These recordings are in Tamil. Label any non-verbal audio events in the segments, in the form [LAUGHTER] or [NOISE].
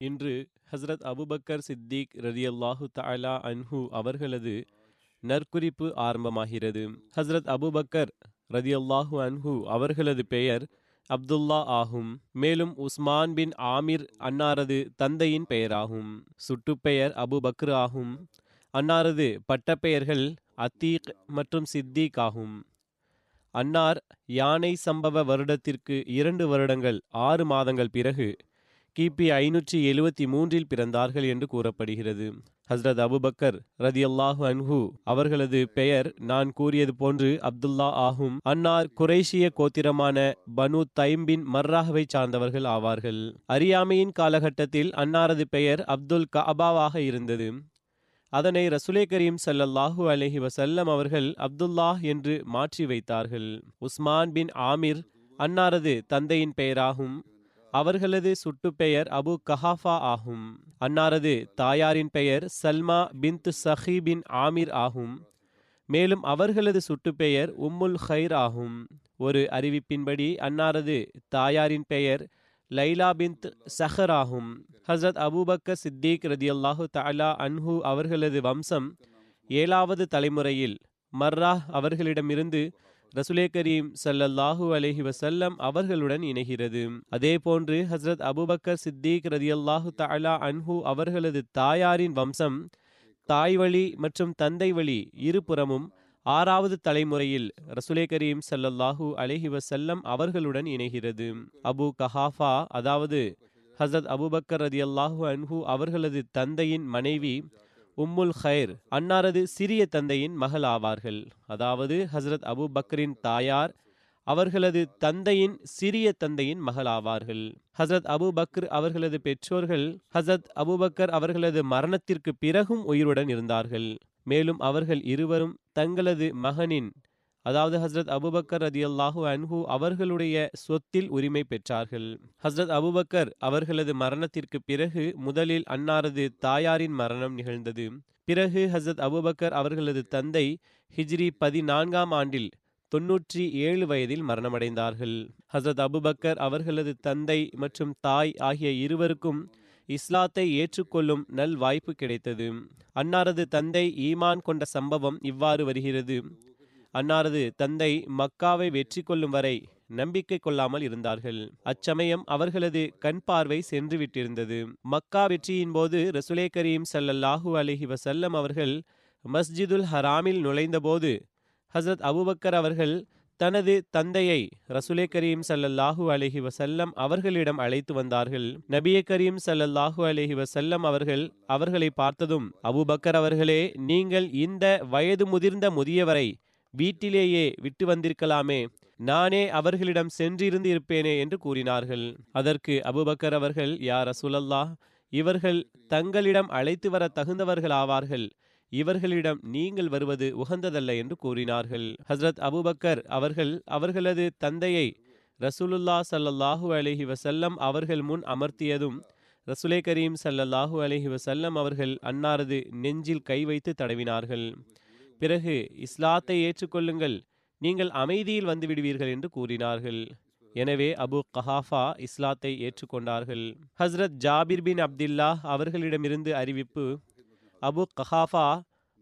இன்று ஹஸ்ரத் அபுபக்கர் சித்திக் ரதியல்லாஹு தாலா அன்ஹு அவர்களது நற்குறிப்பு ஆரம்பமாகிறது. ஹஸ்ரத் அபுபக்கர் ரதியல்லாஹு அன்ஹு அவர்களது பெயர் அப்துல்லா ஆகும். மேலும் உஸ்மான் பின் ஆமிர் அன்னாரது தந்தையின் பெயராகும். சுட்டுப்பெயர் அபுபக்ர் ஆகும். அன்னாரது பட்டப்பெயர்கள் அத்தீக் மற்றும் சித்திக் ஆகும். அன்னார் யானை சம்பவ வருடத்திற்கு இரண்டு வருடங்கள் ஆறு மாதங்கள் பிறகு கிபி ஐநூற்றி எழுவத்தி மூன்றில் பிறந்தார்கள் என்று கூறப்படுகிறது. ஹஸ்ரத் அபுபக்கர் ரதியல்லாஹு அன்ஹு அவர்களது பெயர் நான் கூறியது போன்று அப்துல்லா ஆகும். அன்னார் குரேஷிய கோத்திரமான பனு தைம்பின் மர்ராகவை சார்ந்தவர்கள் ஆவார்கள். அறியாமையின் காலகட்டத்தில் அன்னாரது பெயர் அப்துல் கஅபாவாக இருந்தது. அதனை ரசுலே கரீம் சல்லல்லாஹு அலஹி வசல்லம் அவர்கள் அப்துல்லாஹ் என்று மாற்றி வைத்தார்கள். உஸ்மான் பின் ஆமிர் அன்னாரது தந்தையின் பெயராகும். அவர்களது சுட்டுப்பெயர் அபு கஹாஃபா ஆகும். அன்னாரது தாயாரின் பெயர் சல்மா பின்த் சஹி பின் ஆமீர் ஆகும். மேலும் அவர்களது சுட்டு பெயர் உம்முல் ஹைர் ஆகும். ஒரு அறிவிப்பின்படி அன்னாரது தாயாரின் பெயர் லைலா பின்த் சஹர் ஆகும். ஹசரத் அபூபக்க சித்திக் ரதியல்லாஹு தலா அன்ஹு அவர்களது வம்சம் ஏழாவது தலைமுறையில் மர்ராஹ் அவர்களிடமிருந்து ரசுலே கரீம் சல்லல்லாஹு அலஹி வசல்லம் அவர்களுடன் இணைகிறது. அதே போன்று ஹஸ்ரத் அபுபக்கர் சித்திக் ரதியல்லாஹு தாலா அன்ஹு அவர்களது தாயாரின் வம்சம் தாய் வழி மற்றும் தந்தை வழி இருபுறமும் ஆறாவது தலைமுறையில் ரசுலே கரீம் சல்லல்லாஹு அலஹி வசல்லம் அவர்களுடன் இணைகிறது. அபு கஹாஃபா அதாவது ஹசரத் அபுபக்கர் ரதியல்லாஹு அன்ஹு அவர்களது தந்தையின் மனைவி உம்முல் ஹைர் அன்னாரது சிறிய தந்தையின் மகள் ஆவார்கள். அதாவது ஹசரத் அபு பக்ரின் தாயார் அவர்களது தந்தையின் சிறிய தந்தையின் மகள் ஆவார்கள். ஹசரத் அபு பக்ர் அவர்களது பெற்றோர்கள் ஹசரத் அபுபக்கர் அவர்களது மரணத்திற்கு பிறகும் உயிருடன் இருந்தார்கள். மேலும் அவர்கள் இருவரும் தங்களது மகனின் அதாவது ஹஸ்ரத் அபுபக்கர் ரதி அல்லாஹூ அன்ஹு அவர்களுடைய சொத்தில் உரிமை பெற்றார்கள். ஹஸ்ரத் அபுபக்கர் அவர்களது மரணத்திற்கு பிறகு முதலில் அன்னாரது தாயாரின் மரணம் நிகழ்ந்தது. பிறகு ஹசரத் அபுபக்கர் அவர்களது தந்தை ஹிஜ்ரி பதினான்காம் ஆண்டில் தொன்னூற்றி ஏழு வயதில் மரணமடைந்தார்கள். ஹசரத் அபுபக்கர் அவர்களது தந்தை மற்றும் தாய் ஆகிய இருவருக்கும் இஸ்லாத்தை ஏற்றுக்கொள்ளும் நல் வாய்ப்பு கிடைத்தது. அன்னாரது தந்தை ஈமான் கொண்ட சம்பவம் இவ்வாறு வருகிறது. அன்னாரது தந்தை மக்காவை வெற்றி கொள்ளும் வரை நம்பிக்கை கொள்ளாமல் இருந்தார்கள். அச்சமயம் அவர்களது கண் பார்வை சென்று விட்டிருந்தது மக்கா வெற்றியின் போது ரசுலே கரீம் சல்லல்லாஹூ அலிஹி வசல்லம் அவர்கள் மஸ்ஜிதுல் ஹராமில் நுழைந்தபோது ஹசரத் அபுபக்கர் அவர்கள் தனது தந்தையை ரசுலே கரீம் சல்லல்லாஹூ அலஹி வசல்லம் அவர்களிடம் அழைத்து வந்தார்கள். நபிய கரீம் சல்லல்லாஹூ அலஹி வசல்லம் அவர்கள் அவர்களை பார்த்ததும் அபுபக்கர் அவர்களே நீங்கள் இந்த வயது முதிர்ந்த முதியவரை வீட்டிலேயே விட்டு வந்திருக்கலாமே. நானே அவர்களிடம் சென்றிருந்து இருப்பேனே என்று கூறினார்கள். அதற்கு அபுபக்கர் அவர்கள் யார் அசுலல்லா இவர்கள் தங்களிடம் அழைத்து வர தகுந்தவர்கள் ஆவார்கள் இவர்களிடம் நீங்கள் வருவது உகந்ததல்ல என்று கூறினார்கள். ஹஸ்ரத் அபுபக்கர் அவர்கள் அவர்களது தந்தையை ரசூலுல்லா சல்லல்லாஹு அலஹி வசல்லம் அவர்கள் முன் அமர்த்தியதும் ரசுலே கரீம் சல்லல்லாஹு அலஹி வசல்லம் அவர்கள் அன்னாரது நெஞ்சில் கை வைத்து தடவினார்கள். பிறகு இஸ்லாத்தை ஏற்றுக்கொள்ளுங்கள். நீங்கள் அமைதியில் வந்து விடுவீர்கள் என்று கூறினார்கள். எனவே அபு கஹாஃபா இஸ்லாத்தை ஏற்றுக்கொண்டார்கள். ஹஸ்ரத் ஜாபிர் பின் அப்துல்லா அவர்களிடமிருந்து அறிவிப்பு அபு கஹாஃபா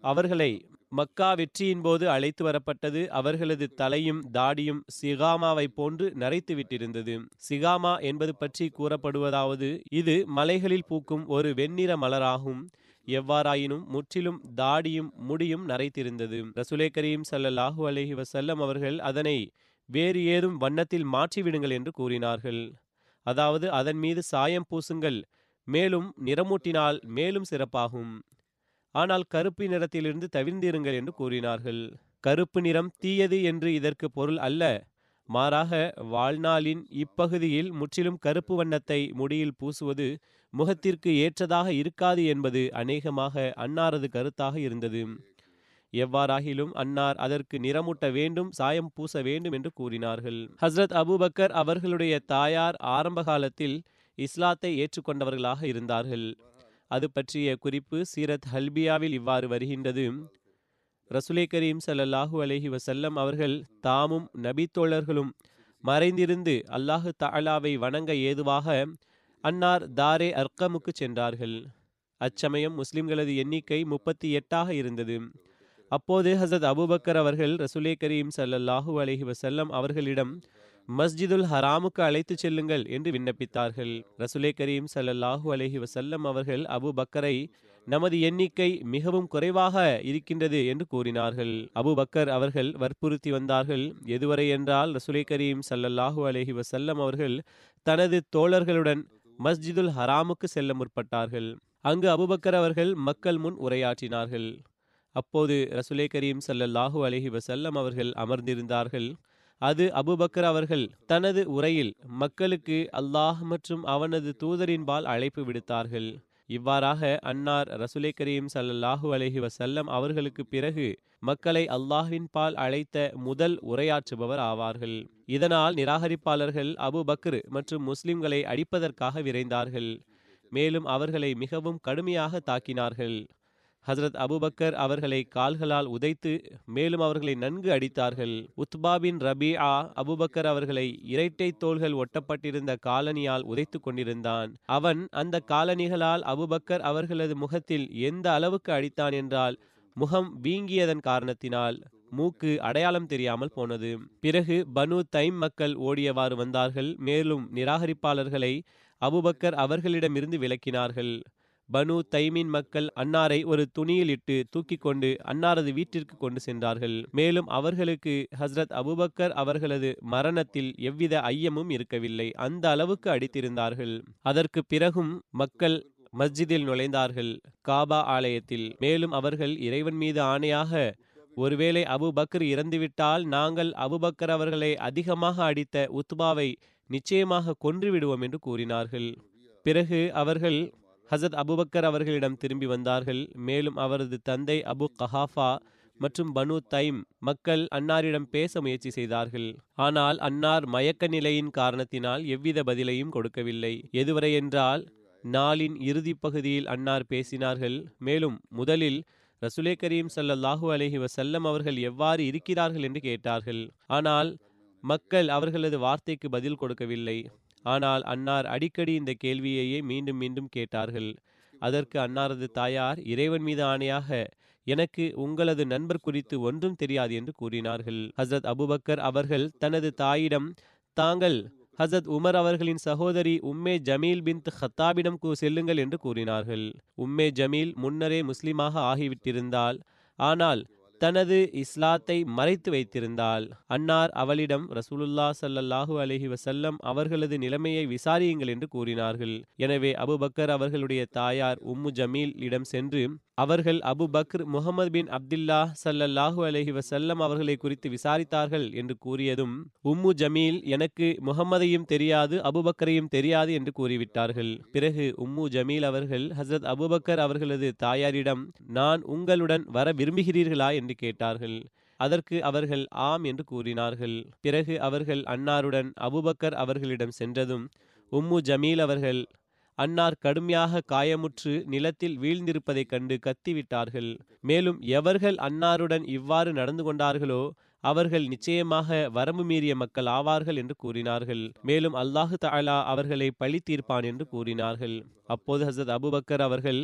அவர்களை மக்கா வெற்றியின் போது அழைத்து வரப்பட்டது அவர்களது தலையும் தாடியும் சிகாமாவை போன்று நரைத்து விட்டிருந்தது. சிகாமா என்பது பற்றி கூறப்படுவதாவது இது மலைகளில் பூக்கும் ஒரு வெண்ணிற மலராகும். எவ்வாறாயினும் முற்றிலும் தாடியும் முடியும் நரைத்திருந்தது. ரசுலே கரீம் ஸல்லல்லாஹு அலஹி வசல்லம் அவர்கள் அதனை வேறு ஏதும் வண்ணத்தில் மாற்றிவிடுங்கள் என்று கூறினார்கள். அதாவது அதன் மீது சாயம் பூசுங்கள் மேலும் நிறமூட்டினால் மேலும் சிறப்பாகும். ஆனால் கருப்பு நிறத்திலிருந்து தவிர்ந்திருங்கள் என்று கூறினார்கள். கருப்பு நிறம் தீயது என்று இதற்கு பொருள் அல்ல. மாறாக வாழ்நாளின் இப்பகுதியில் முற்றிலும் கருப்பு வண்ணத்தை முடியில் பூசுவது முகத்திற்கு ஏற்றதாக இருக்காது என்பது அநேகமாக அன்னாரது கருத்தாக இருந்தது. எவ்வாறாகிலும் அன்னார் அதற்கு நிறமூட்ட வேண்டும் சாயம் பூச வேண்டும் என்று கூறினார்கள். ஹஸ்ரத் அபூபக்கர் அவர்களுடைய தாயார் ஆரம்ப காலத்தில் இஸ்லாத்தை ஏற்றுக்கொண்டவர்களாக இருந்தார்கள். அது பற்றிய குறிப்பு சீரத் ஹல்பியாவில் இவ்வாறு வருகின்றது. ரசுலே கரீம் சல்லாஹூ அலஹி வசல்லம் அவர்கள் தாமும் நபித்தோழர்களும் மறைந்திருந்து அல்லாஹு தாலாவை வணங்க ஏதுவாக அன்னார் தாரே அர்க்கமுக்கு சென்றார்கள். அச்சமயம் முஸ்லிம்களது எண்ணிக்கை முப்பத்தி எட்டாக இருந்தது. அப்போது ஹசத் அபுபக்கர் அவர்கள் ரசுலே கரீம் ஸல்லல்லாஹு அலஹி வசல்லம் அவர்களிடம் மஸ்ஜிதுல் ஹராமுக்கு அழைத்துச் செல்லுங்கள் என்று விண்ணப்பித்தார்கள். ரசுலே கரீம் ஸல்லல்லாஹு அலஹி வசல்லம் அவர்கள் அபு பக்கரை நமது எண்ணிக்கை மிகவும் குறைவாக இருக்கின்றது என்று கூறினார்கள். அபு பக்கர் அவர்கள் வற்புறுத்தி வந்தார்கள். எதுவரை என்றால் ரசுலை கரீம் ஸல்லல்லாஹு அலஹி வசல்லம் அவர்கள் தனது தோழர்களுடன் மஸ்ஜிதுல் ஹராமுக்கு செல்ல முற்பட்டார்கள். அங்கு அபுபக்கர் அவர்கள் மக்கள் முன் உரையாற்றினார்கள். அப்போது ரசுலே கரீம் ஸல்லல்லாஹு அலஹி வசல்லம் அவர்கள் அமர்ந்திருந்தார்கள். அது அபுபக்கர் அவர்கள் தனது உரையில் மக்களுக்கு அல்லாஹ் மற்றும் அவனது தூதரின்பால் அழைப்பு விடுத்தார்கள். இவ்வாறாக அன்னார் ரசுலே கரீம் ஸல்லல்லாஹு அலஹி வசல்லம் அவர்களுக்கு பிறகு மக்களை அல்லாஹின் பால் அழைத்த முதல் உரையாற்றுபவர் ஆவார்கள். இதனால் நிராகரிப்பாளர்கள் அபு பக்ரு மற்றும் முஸ்லிம்களை அடிப்பதற்காக விரைந்தார்கள். மேலும் அவர்களை மிகவும் கடுமையாக தாக்கினார்கள். ஹசரத் அபுபக்கர் அவர்களை கால்களால் உதைத்து மேலும் அவர்களை நன்கு அடித்தார்கள். உத்பாபின் ஆ அபுபக்கர் அவர்களை இரட்டை தோள்கள் ஒட்டப்பட்டிருந்த காலனியால் உதைத்து கொண்டிருந்தான். அவன் அந்த காலணிகளால் அபுபக்கர் அவர்களது முகத்தில் எந்த அளவுக்கு அடித்தான் என்றால் முகம் வீங்கியதன் காரணத்தினால் மூக்கு அடையாளம் தெரியாமல் போனது. பிறகு பனு தைம் மக்கள் ஓடியவாறு வந்தார்கள். மேலும் நிராகரிப்பாளர்களை அபுபக்கர் அவர்களிடமிருந்து விலக்கினார்கள். பனு தைமின் மக்கள் அன்னாரை ஒரு துணியில் இட்டு தூக்கி கொண்டு அன்னாரது வீட்டிற்கு கொண்டு சென்றார்கள். மேலும் அவர்களுக்கு ஹஸ்ரத் அபுபக்கர் அவர்களது மரணத்தில் எவ்வித ஐயமும் இருக்கவில்லை. அந்த அளவுக்கு அடித்திருந்தார்கள். அதற்கு பிறகும் மக்கள் மஸ்ஜிதில் நுழைந்தார்கள் காபா ஆலயத்தில். மேலும் அவர்கள் இறைவன் மீது ஆணையாக ஒருவேளை அபு பக்கர் இறந்துவிட்டால் நாங்கள் அபுபக்கர் அவர்களை அதிகமாக அடித்த உத்பாவை நிச்சயமாக கொன்று விடுவோம் என்று கூறினார்கள். பிறகு அவர்கள் ஹசத் அபுபக்கர் அவர்களிடம் திரும்பி வந்தார்கள். மேலும் அவரது தந்தை அபு கஹாஃபா மற்றும் பனு தைம் மக்கள் அன்னாரிடம் பேச முயற்சி செய்தார்கள். ஆனால் அன்னார் மயக்க நிலையின் காரணத்தினால் எவ்வித பதிலையும் கொடுக்கவில்லை. எதுவரை என்றால் நாளின் இறுதி பகுதியில் அன்னார் பேசினார்கள். மேலும் முதலில் ரசுலே கரீம் ஸல்லல்லாஹு அலஹி வசல்லம் அவர்கள் எவ்வாறு இருக்கிறார்கள் என்று கேட்டார்கள். ஆனால் மக்கள் அவர்களது வார்த்தைக்கு பதில் கொடுக்கவில்லை. ஆனால் அன்னார் அடிக்கடி இந்த கேள்வியையே மீண்டும் மீண்டும் கேட்டார்கள். அதற்கு அன்னாரது தாயார் இறைவன் மீது ஆணையாக எனக்கு உங்களது நண்பர் குறித்து ஒன்றும் தெரியாது என்று கூறினார்கள். ஹசரத் அபுபக்கர் அவர்கள் தனது தாயிடம் தாங்கள் ஹசத் உமர் அவர்களின் சகோதரி உம்மே ஜமீல் பின் ஹத்தாபிடம் கூ செல்லுங்கள் என்று கூறினார்கள். உம்மே ஜமீல் முன்னரே முஸ்லிமாக ஆகிவிட்டிருந்தால் ஆனால் தனது இஸ்லாத்தை மறைத்து வைத்திருந்தாள். அன்னார் அவளிடம் ரசூலுல்லா ஸல்லல்லாஹு அலஹி வசல்லம் அவர்களது நிலைமையை விசாரியுங்கள் என்று கூறினார்கள். எனவே அபுபக்கர் அவர்களுடைய தாயார் உம்மு ஜமீல் இடம் சென்று அவர்கள் Abu Bakr Muhammad bin Abdullah சல்லல்லாஹு அலஹி வசல்லம் அவர்களை குறித்து விசாரித்தார்கள் என்று கூறியதும் உம்மு ஜமீல் எனக்கு முகமதையும் தெரியாது அபுபக்கரையும் தெரியாது என்று கூறிவிட்டார்கள். பிறகு உம்மு ஜமீல் அவர்கள் ஹசரத் அபுபக்கர் அவர்களது தாயாரிடம் நான் உங்களுடன் வர விரும்புகிறீர்களா என்று என்று கேட்டார்கள். அதற்கு அவர்கள் ஆம் என்று கூறினார்கள். பிறகு அவர்கள் அன்னாருடன் அபுபக்கர் அவர்களிடம் சென்றதும் உம்மு ஜமீல் அவர்கள் அன்னார் கடுமையாக காயமுற்று நிலத்தில் வீழ்ந்திருப்பதைக் கண்டு கத்திவிட்டார்கள். மேலும் எவர்கள் அன்னாருடன் இவ்வாறு நடந்து கொண்டார்களோ அவர்கள் நிச்சயமாக வரம்பு மீறிய மக்கள் ஆவார்கள் என்று கூறினார்கள். மேலும் அல்லாஹு தாலா அவர்களை பழி தீர்ப்பான் என்று கூறினார்கள். அப்போது ஹசரத் அபுபக்கர் அவர்கள்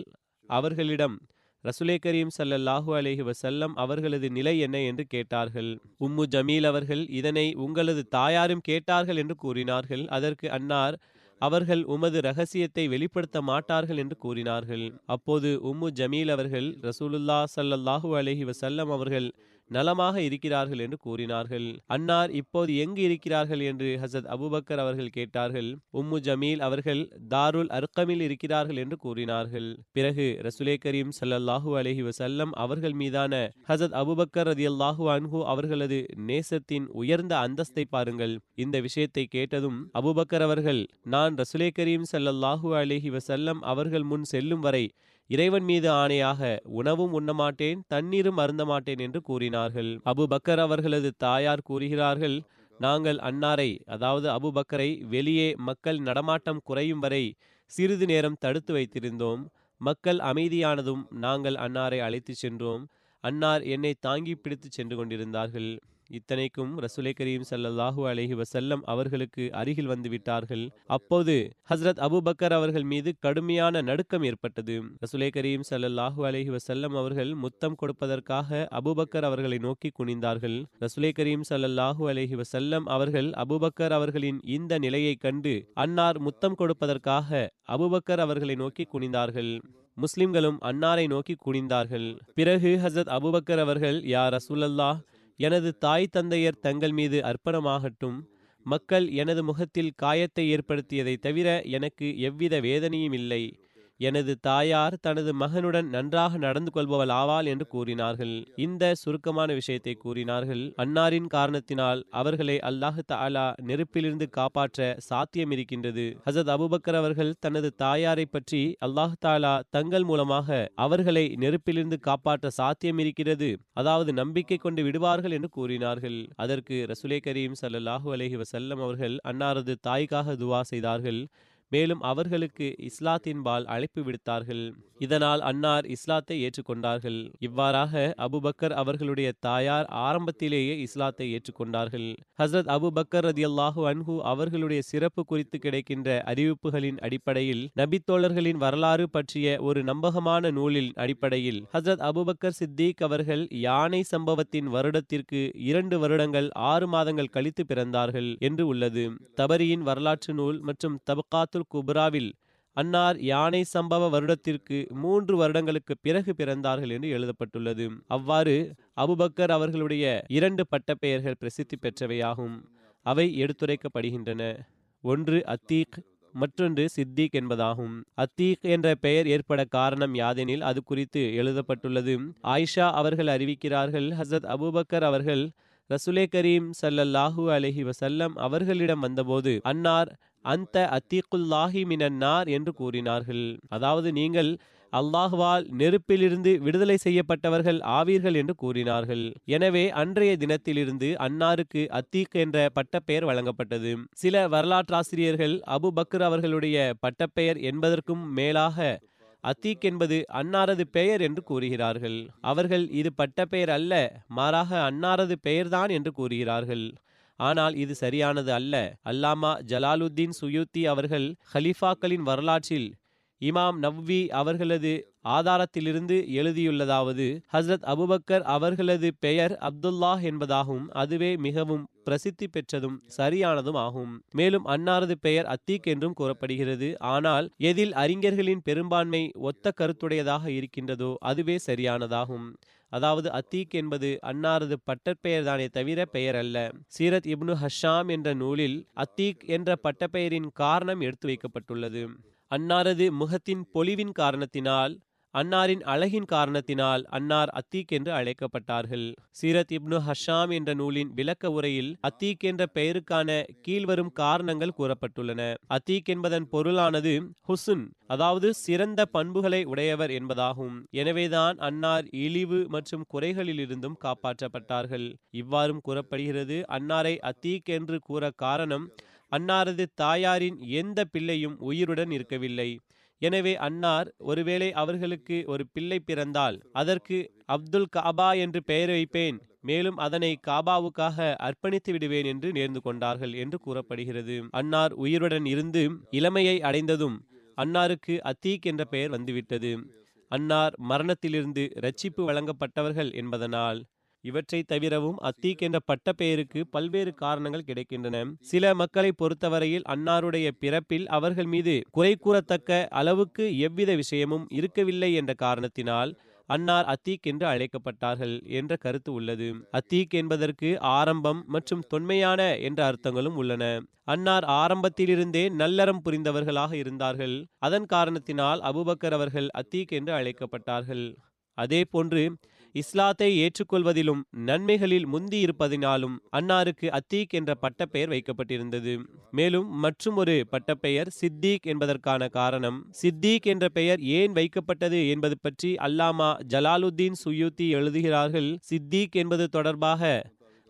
அவர்களிடம் ரசுலே கரீம் சல்லல்லாஹு அலேஹி வசல்லம் அவர்களது நிலை என்ன என்று கேட்டார்கள். உம்மு ஜமீல் அவர்கள் இதனை உங்களது தாயாரும் கேட்டார்கள் என்று கூறினார்கள். அதற்கு அன்னார் அவர்கள் உமது ரகசியத்தை வெளிப்படுத்த மாட்டார்கள் என்று கூறினார்கள். அப்போது உம்மு ஜமீல் அவர்கள் ரசூலுல்லா சல்லல்லாஹு அலஹி வசல்லம் அவர்கள் நலமாக இருக்கிறார்கள் என்று கூறினார்கள். அன்னார் இப்போது எங்கு இருக்கிறார்கள் என்று ஹசத் அபூபக்கர் அவர்கள் கேட்டார்கள். உம்மு ஜமீல் அவர்கள் தாருல் அர்க்கமில் இருக்கிறார்கள் என்று கூறினார்கள். பிறகு ரசுலே கரீம் ஸல்லல்லாஹு அலஹி வசல்லம் அவர்கள் மீதான ஹசத் அபுபக்கர் ரதி அல்லாஹு அன்ஹு அவர்களது நேசத்தின் உயர்ந்த அந்தஸ்தை பாருங்கள். இந்த விஷயத்தை கேட்டதும் அபூபக்கர் அவர்கள் நான் ரசுலே கரீம் ஸல்லல்லாஹு அலஹி வசல்லம் அவர்கள் முன் செல்லும் வரை இறைவன் மீது ஆணையாக உணவும் உண்ணமாட்டேன் தண்ணீரும் அருந்த மாட்டேன் என்று கூறினார்கள். அபு பக்கர் அவர்களது தாயார் கூறுகிறார்கள் நாங்கள் அன்னாரை அதாவது அபு பக்கரை வெளியே மக்கள் நடமாட்டம் குறையும் வரை சிறிது நேரம் தடுத்து வைத்திருந்தோம். மக்கள் அமைதியானதும் நாங்கள் அன்னாரை அழைத்துச் சென்றோம். அன்னார் என்னை தாங்கி பிடித்து சென்று கொண்டிருந்தார்கள். இத்தனைக்கும் ரசுலை கரீம் ஸல்லல்லாஹு அலஹி வசல்லம் அவர்களுக்கு அருகில் வந்துவிட்டார்கள் அப்போது ஹஸ்ரத் அபுபக்கர் அவர்கள் மீது கடுமையான நடுக்கம் ஏற்பட்டது. ரசுலை கரீம் ஸல்லல்லாஹு அலஹி வசல்லம் அவர்கள் முத்தம் கொடுப்பதற்காக அபூபக்கர் அவர்களை நோக்கி குனிந்தார்கள். ரசுலை கரீம் ஸல்லல்லாஹு அலஹி வசல்லம் அவர்கள் அபூபக்கர் அவர்களின் இந்த நிலையைக் கண்டு அன்னார் முத்தம் கொடுப்பதற்காக அபுபக்கர் அவர்களை நோக்கி குனிந்தார்கள். முஸ்லிம்களும் அன்னாரை நோக்கி குனிந்தார்கள். பிறகு ஹசரத் அபுபக்கர் அவர்கள் யா ரசூலல்லாஹ் எனது தாய் தந்தையர் தங்கள் மீது அர்ப்பணமாகட்டும். மக்கள் எனது முகத்தில் காயத்தை ஏற்படுத்தியதை தவிர எனக்கு எவ்வித வேதனையும் இல்லை. எனது தாயார் தனது மகனுடன் நன்றாக நடந்து கொள்பவள் ஆவாள் என்று கூறினார்கள். இந்த சுருக்கமான விஷயத்தை கூறினார்கள். அன்னாரின் காரணத்தினால் அவர்களை அல்லாஹு தாலா நெருப்பிலிருந்து காப்பாற்ற சாத்தியம் இருக்கின்றது. ஹசத் அபுபக்கர் அவர்கள் தனது தாயாரை பற்றி அல்லாஹு தாலா தங்கள் மூலமாக அவர்களை நெருப்பிலிருந்து காப்பாற்ற சாத்தியம் இருக்கிறது அதாவது நம்பிக்கை கொண்டு விடுவார்கள் என்று கூறினார்கள். அதற்கு ரசுலே கரீம் சல்லாஹூ அலஹி வசல்லம் அவர்கள் அன்னாரது தாய்க்காக துவா செய்தார்கள். மேலும் அவர்களுக்கு இஸ்லாத்தின்பால் அழைப்பு விடுத்தார்கள். இதனால் அன்னார் இஸ்லாத்தை ஏற்றுக்கொண்டார்கள். இவ்வாறாக அபுபக்கர் அவர்களுடைய தாயார் ஆரம்பத்திலேயே இஸ்லாத்தை ஏற்றுக்கொண்டார்கள். ஹசரத் அபுபக்கர் ரதியல்லாஹு அன்ஹு அவர்களுடைய சிறப்பு குறித்து கிடைக்கின்ற அறிவிப்புகளின் அடிப்படையில் நபித்தோழர்களின் வரலாறு பற்றிய ஒரு நம்பகமான நூலின் அடிப்படையில் ஹசரத் அபுபக்கர் சித்திக் அவர்கள் யானை சம்பவத்தின் வருடத்திற்கு இரண்டு வருடங்கள் ஆறு மாதங்கள் கழித்து பிறந்தார்கள் என்று உள்ளது. தபரியின் வரலாற்று நூல் மற்றும் தபக்காத்துல் குப்ராவில் அன்னார் யானை சம்பவ வருடத்திற்கு மூன்று வருடங்களுக்கு பிறகு பிறந்தார்கள் என்று எழுதப்பட்டுள்ளது. அவ்வாறு அபுபக்கர் அவர்களுடைய இரண்டு பட்டப்பெயர்கள் பிரசித்தி பெற்றவையாகும். அவை எடுத்துரைக்கப்படுகின்றன. ஒன்று அத்தீக் மற்றொன்று சித்திக் என்பதாகும். அத்தீக் என்ற பெயர் ஏற்பட காரணம் யாதெனில் அது குறித்து எழுதப்பட்டுள்ளது. ஆயிஷா அவர்கள் அறிவிக்கிறார்கள் ஹசரத் அபுபக்கர் அவர்கள் ரசுலே கரீம் சல்லல்லாஹூ அலஹி வசல்லம் அவர்களிடம் வந்தபோது அன்னார் அந்த அத்தீக்குல்லாஹி மினன்னார் என்று கூறினார்கள். அதாவது நீங்கள் அல்லாஹ்வால் நெருப்பிலிருந்து விடுதலை செய்யப்பட்டவர்கள் ஆவீர்கள் என்று கூறினார்கள். எனவே அன்றைய தினத்திலிருந்து அன்னாருக்கு அத்தீக் என்ற பட்டப்பெயர் வழங்கப்பட்டது. சில வரலாற்றாசிரியர்கள் அபு பக்ர் அவர்களுடைய பட்டப்பெயர் என்பதற்கும் மேலாக அத்தீக் என்பது அன்னாரது பெயர் என்று கூறுகிறார்கள். அவர்கள் இது பட்டப்பெயர் அல்ல மாறாக அன்னாரது பெயர்தான் என்று கூறுகிறார்கள். ஆனால் இது சரியானது அல்ல. அல்லாமா ஜலாலுத்தீன் சுயூத்தி அவர்கள் ஹலீஃபாக்களின் வரலாற்றில் இமாம் நவ்வி அவர்களது ஆதாரத்திலிருந்து எழுதியுள்ளதாவது ஹஸ்ரத் அபுபக்கர் அவர்களது பெயர் அப்துல்லாஹ் என்பதாகும் அதுவே மிகவும் பிரசித்தி பெற்றதும் சரியானதும் ஆகும். மேலும் அன்னாரது பெயர் அத்தீக் என்றும் கூறப்படுகிறது. ஆனால் எதில் அறிஞர்களின் பெரும்பான்மை ஒத்த கருத்துடையதாக இருக்கின்றதோ அதுவே சரியானதாகும். அதாவது அத்தீக் என்பது அன்னாரது பட்டப்பெயர்தானே தவிர பெயர் அல்ல. சீரத் இப்னு ஹஷாம் என்ற நூலில் அத்தீக் என்ற பட்டப்பெயரின் காரணம் எடுத்து வைக்கப்பட்டுள்ளது. அன்னாரது முகத்தின் பொலிவின் காரணத்தினால் அன்னாரின் அழகின் காரணத்தினால் அன்னார் அத்தீக் என்று அழைக்கப்பட்டார்கள். சீரத் இப்னு ஹஷாம் என்ற நூலின் விளக்க உரையில் அத்தீக் என்ற பெயருக்கான கீழ்வரும் காரணங்கள் கூறப்பட்டுள்ளன. அத்தீக் என்பதன் பொருளானது ஹுசுன் அதாவது சிறந்த பண்புகளை உடையவர் என்பதாகும். எனவேதான் அன்னார் இழிவு மற்றும் குறைகளிலிருந்தும் காப்பாற்றப்பட்டார்கள். இவ்வாறும் கூறப்படுகிறது அன்னாரை அத்தீக் என்று கூற காரணம் அன்னாரது தாயாரின் எந்த பிள்ளையும் உயிருடன் இருக்கவில்லை. எனவே அன்னார் ஒருவேளை அவர்களுக்கு ஒரு பிள்ளை பிறந்தால் அதற்கு அப்துல் காபா என்று பெயர் வைப்பேன் மேலும் அதனை காபாவுக்காக அர்ப்பணித்து விடுவேன் என்று நேர்ந்து கொண்டார்கள் என்று கூறப்படுகிறது. அன்னார் உயிருடன் இருந்து இளமையை அடைந்ததும் அன்னாருக்கு அத்தீக் என்ற பெயர் வந்துவிட்டது. அன்னார் மரணத்திலிருந்து ரட்சிப்பு வழங்கப்பட்டவர்கள் என்பதனால் இவற்றை தவிரவும் அத்தீக் என்ற பட்ட பெயருக்கு பல்வேறு காரணங்கள் கிடைக்கின்றன. சில மக்களை பொறுத்தவரையில் அன்னாருடைய பிறப்பில் அவர்கள் மீது குறை கூறத்தக்க அளவுக்கு எவ்வித விஷயமும் இருக்கவில்லை என்ற காரணத்தினால் அன்னார் அத்தீக் என்று அழைக்கப்பட்டார்கள் என்ற கருத்து உள்ளது. அத்தீக் என்பதற்கு ஆரம்பம் மற்றும் தொன்மையான என்ற அர்த்தங்களும் உள்ளன. அன்னார் ஆரம்பத்திலிருந்தே நல்லறம் புரிந்தவர்களாக இருந்தார்கள். அதன் காரணத்தினால் அபுபக்கர் அவர்கள் அத்தீக் என்று அழைக்கப்பட்டார்கள். அதே போன்று இஸ்லாத்தை ஏற்றுக்கொள்வதிலும் நன்மைகளில் முந்தி இருப்பதினாலும் அன்னாருக்கு அத்தீக் என்ற பட்டப்பெயர் வைக்கப்பட்டிருந்தது. மேலும் மற்றும் ஒரு பட்டப்பெயர் சித்தீக் என்பதற்கான காரணம் சித்தீக் என்ற பெயர் ஏன் வைக்கப்பட்டது என்பது பற்றி அல்லாமா ஜலாலுத்தீன் சுயூத்தி எழுதுகிறார்கள். சித்தீக் என்பது தொடர்பாக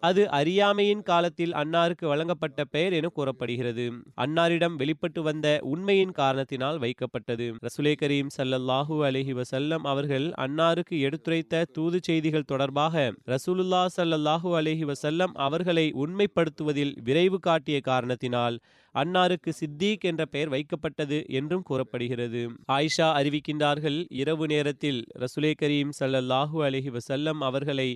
அது அறியாமையின் காலத்தில் அன்னாருக்கு வழங்கப்பட்ட பெயர் என கூறப்படுகிறது. அன்னாரிடம் வெளிப்பட்டு வந்த உண்மையின் காரணத்தினால் வைக்கப்பட்டது. ரசுலே கரீம் சல்லல்லாஹூ அலஹி வசல்லம் அவர்கள் அன்னாருக்கு எடுத்துரைத்த தூது செய்திகள் தொடர்பாக ரசூலுல்லா சல்லல்லாஹூ அலஹி வசல்லம் அவர்களை உண்மைப்படுத்துவதில் விரைவு காட்டிய காரணத்தினால் அன்னாருக்கு சித்தீக் என்ற பெயர் வைக்கப்பட்டது என்றும் கூறப்படுகிறது. ஆயிஷா அறிவிக்கின்றார்கள் இரவு நேரத்தில் ரசுலே கரீம் சல்லல்லாஹூ அலஹி வசல்லம் அவர்களை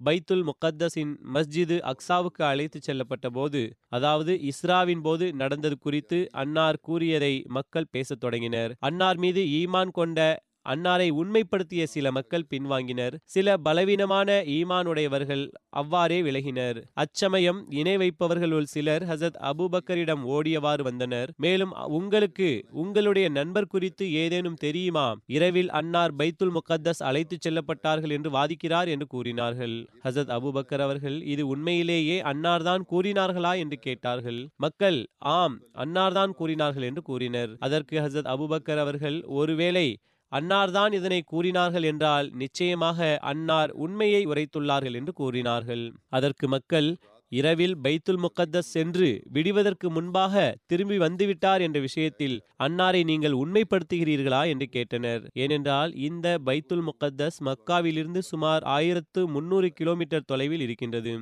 பைத்துல் முகத்தஸின் மஸ்ஜிது அக்ஸாவுக்கு அழைத்து செல்லப்பட்ட போது அதாவது இஸ்ராவின் போது நடந்தது குறித்து அன்னார் கூறியதை மக்கள் பேசத் தொடங்கினர். அன்னார் மீது ஈமான் கொண்ட அன்னாரை உண்மைப்படுத்திய சில மக்கள் பின்வாங்கினர். சில பலவீனமான ஈமானுடையவர்கள் அவ்வாறே விலகினர். அச்சமயம் இணை வைப்பவர்களுள் சிலர் ஹசத் அபுபக்கரிடம் ஓடியவாறு வந்தனர். மேலும் உங்களுக்கு உங்களுடைய நண்பர் குறித்து ஏதேனும் தெரியுமா? இரவில் அன்னார் பைத்துல் முகத்தஸ் அழைத்துச் செல்லப்பட்டார்கள் என்று வாதிக்கிறார் என்று கூறினார்கள். ஹசத் அபுபக்கர் அவர்கள் இது உண்மையிலேயே அன்னார்தான் கூறினார்களா? என்று கேட்டார்கள். மக்கள் ஆம் அன்னார்தான் கூறினார்கள் என்று கூறினர். அதற்கு ஹசத் அபுபக்கர் அவர்கள் ஒருவேளை அன்னார்தான் இதனை கூறினார்கள் என்றால் நிச்சயமாக அன்னார் உண்மையை உரைத்துள்ளார்கள் என்று கூறினார்கள். அதற்கு மக்கள் இரவில் பைத்துல் முக்கத்தஸ் சென்று விடுவதற்கு முன்பாக திரும்பி வந்துவிட்டார் என்ற விஷயத்தில் அன்னாரை நீங்கள் உண்மைப்படுத்துகிறீர்களா என்று கேட்டனர். ஏனென்றால் இந்த பைத்துல் முக்கத்தஸ் மக்காவிலிருந்து சுமார் ஆயிரத்து முன்னூறு கிலோமீட்டர் தொலைவில் இருக்கின்றது.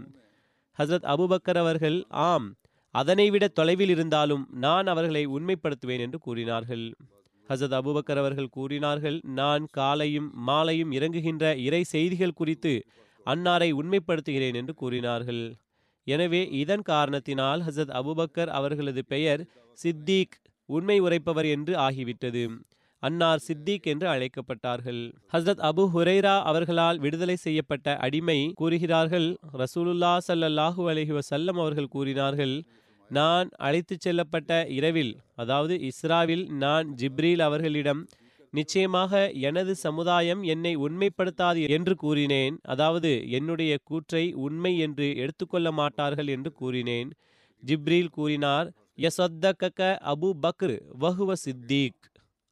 ஹசரத் அபுபக்கர் அவர்கள் ஆம் அதனை விட தொலைவில் இருந்தாலும் நான் அவர்களை உண்மைப்படுத்துவேன் என்று கூறினார்கள். ஹசத் அபுபக்கர் அவர்கள் கூறினார்கள் நான் காலையும் மாலையும் இறங்குகின்ற இறை செய்திகள் குறித்து அன்னாரை உண்மைப்படுத்துகிறேன் என்று கூறினார்கள். எனவே இதன் காரணத்தினால் ஹசத் அபுபக்கர் அவர்களது பெயர் சித்தீக் உண்மை உரைப்பவர் என்று ஆகிவிட்டது. அன்னார் சித்திக் என்று அழைக்கப்பட்டார்கள். ஹசரத் அபு ஹுரைரா அவர்களால் விடுதலை செய்யப்பட்ட அடிமை கூறுகிறார்கள் ரசூலுல்லா சல்லாஹூ அலஹி வசல்லம் அவர்கள் கூறினார்கள் நான் அழைத்துச் செல்லப்பட்ட இரவில் அதாவது இஸ்ராவில் நான் ஜிப்ரீல் அவர்களிடம் நிச்சயமாக எனது சமுதாயம் என்னை உண்மைப்படுத்தாது என்று கூறினேன் அதாவது என்னுடைய கூற்றை உண்மை என்று எடுத்துக்கொள்ள மாட்டார்கள் என்று கூறினேன். ஜிப்ரீல் கூறினார் யசத்தக்க அபு பக்ர் வஹுவ சித்தீக்.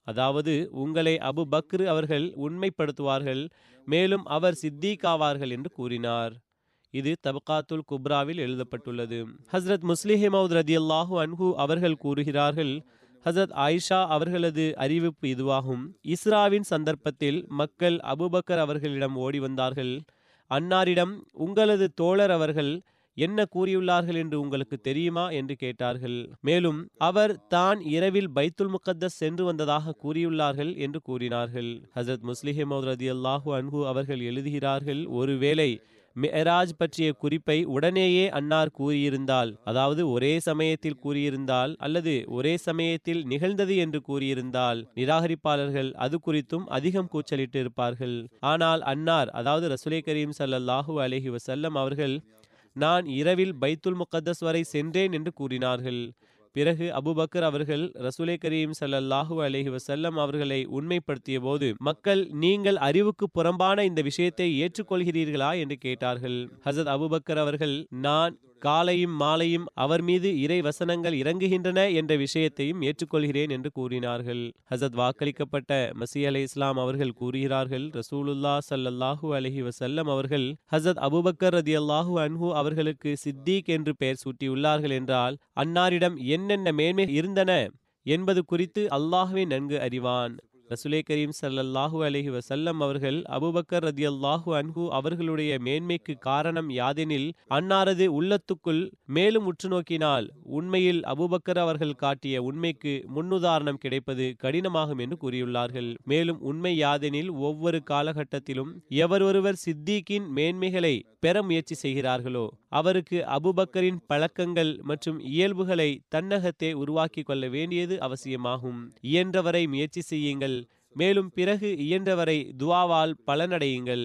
அதாவது உங்களை அபு பக்ரு அவர்கள் உண்மைப்படுத்துவார்கள் மேலும் அவர் சித்தீக் ஆவார்கள் என்று கூறினார். இது தபகாத்துல் குப்ராவில் எழுதப்பட்டுள்ளது. ஹஸ்ரத் முஸ்லிஹிமவுத் ரதி அல்லாஹூ அன்ஹு அவர்கள் கூறுகிறார்கள் ஹசரத் ஆயிஷா அவர்களது அறிவிப்பு இதுவாகும். இஸ்ராவின் சந்தர்ப்பத்தில் மக்கள் அபுபக்கர் அவர்களிடம் ஓடி வந்தார்கள். அன்னாரிடம் உங்களது தோழர் அவர்கள் என்ன கூறியுள்ளார்கள் என்று உங்களுக்கு தெரியுமா? என்று கேட்டார்கள். மேலும் அவர் தான் இரவில் பைத்துல் முகத்தஸ் சென்று வந்ததாக கூறியுள்ளார்கள் என்று கூறினார்கள். ஹசரத் முஸ்லிஹிமோத் ரதி அல்லாஹூ அன்ஹு அவர்கள் எழுதுகிறார்கள் ஒருவேளை மெஹராஜ் பற்றிய குறிப்பை உடனேயே அன்னார் கூறியிருந்தால் அதாவது ஒரே சமயத்தில் கூறியிருந்தால் அல்லது ஒரே சமயத்தில் நிகழ்ந்தது என்று கூறியிருந்தால் நிராகரிப்பாளர்கள் அது குறித்தும் அதிகம் கூச்சலிட்டு இருப்பார்கள் ஆனால் அன்னார் அதாவது ரசுலே கரீம் சல்லாஹூ அலஹி வசல்லம் அவர்கள் நான் இரவில் பைத்துல் முகத்தஸ் வரை சென்றேன் என்று கூறினார்கள். பிறகு அபுபக்கர் அவர்கள் ரசூலை கரீம் சல்லல்லாஹு அலஹி வசல்லம் அவர்களை உண்மைப்படுத்திய போது மக்கள் நீங்கள் அறிவுக்கு புறம்பான இந்த விஷயத்தை ஏற்றுக்கொள்கிறீர்களா? என்று கேட்டார்கள். ஹசத் அபுபக்கர் அவர்கள் நான் காலையும் மாலையும் அவர் மீது இறை வசனங்கள் இறங்குகின்றன என்ற விஷயத்தையும் ஏற்றுக்கொள்கிறேன் என்று கூறினார்கள். ஹசத் வாக்களிக்கப்பட்ட மசி அலை இஸ்லாம் அவர்கள் கூறுகிறார்கள் ரசூலுல்லா சல்லல்லாஹு அலஹி வசல்லம் அவர்கள் ஹசத் அபுபக்கர் ரதி அல்லாஹூ அன்ஹு அவர்களுக்கு சித்திக் என்று பெயர் சூட்டியுள்ளார்கள் என்றால் அன்னாரிடம் என்னென்ன மேன்மை இருந்தன என்பது குறித்து அல்லாஹுவே நன்கு அறிவான். ரசுலே கரீம் சல்லல்லாஹு அலஹி வசல்லம் அவர்கள் அபுபக்கர் ரதி அல்லாஹு அன்ஹு அவர்களுடைய மேன்மைக்கு காரணம் யாதெனில் அன்னாரது உள்ளத்துக்குள் மேலும் உற்று நோக்கினால் உண்மையில் அபுபக்கர் அவர்கள் காட்டிய உண்மைக்கு முன்னுதாரணம் கிடைப்பது கடினமாகும் என்று கூறியுள்ளார்கள். மேலும் உண்மை யாதெனில் ஒவ்வொரு காலகட்டத்திலும் எவரொருவர் சித்திக்கின் மேன்மைகளை பெற முயற்சி செய்கிறார்களோ அவருக்கு அபுபக்கரின் பழக்கங்கள் மற்றும் இயல்புகளை தன்னகத்தே உருவாக்கி கொள்ள வேண்டியது அவசியமாகும். இயன்றவரை முயற்சி செய்யுங்கள் மேலும் பிறகு இயன்றவரை துவாவால் பலனடையுங்கள்.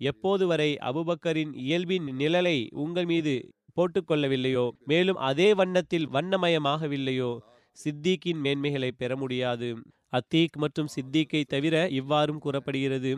எப்போது வரை அபுபக்கரின் இயல்பின் நிழலை உங்கள் மீது போட்டுக்கொள்ளவில்லையோ மேலும் அதே வண்ணத்தில் வண்ணமயமாகவில்லையோ சித்திக்கின் மேன்மைகளை பெற முடியாது. அத்தீக் மற்றும் சித்திக்கை தவிர இவ்வாறும் கூறப்படுகிறது.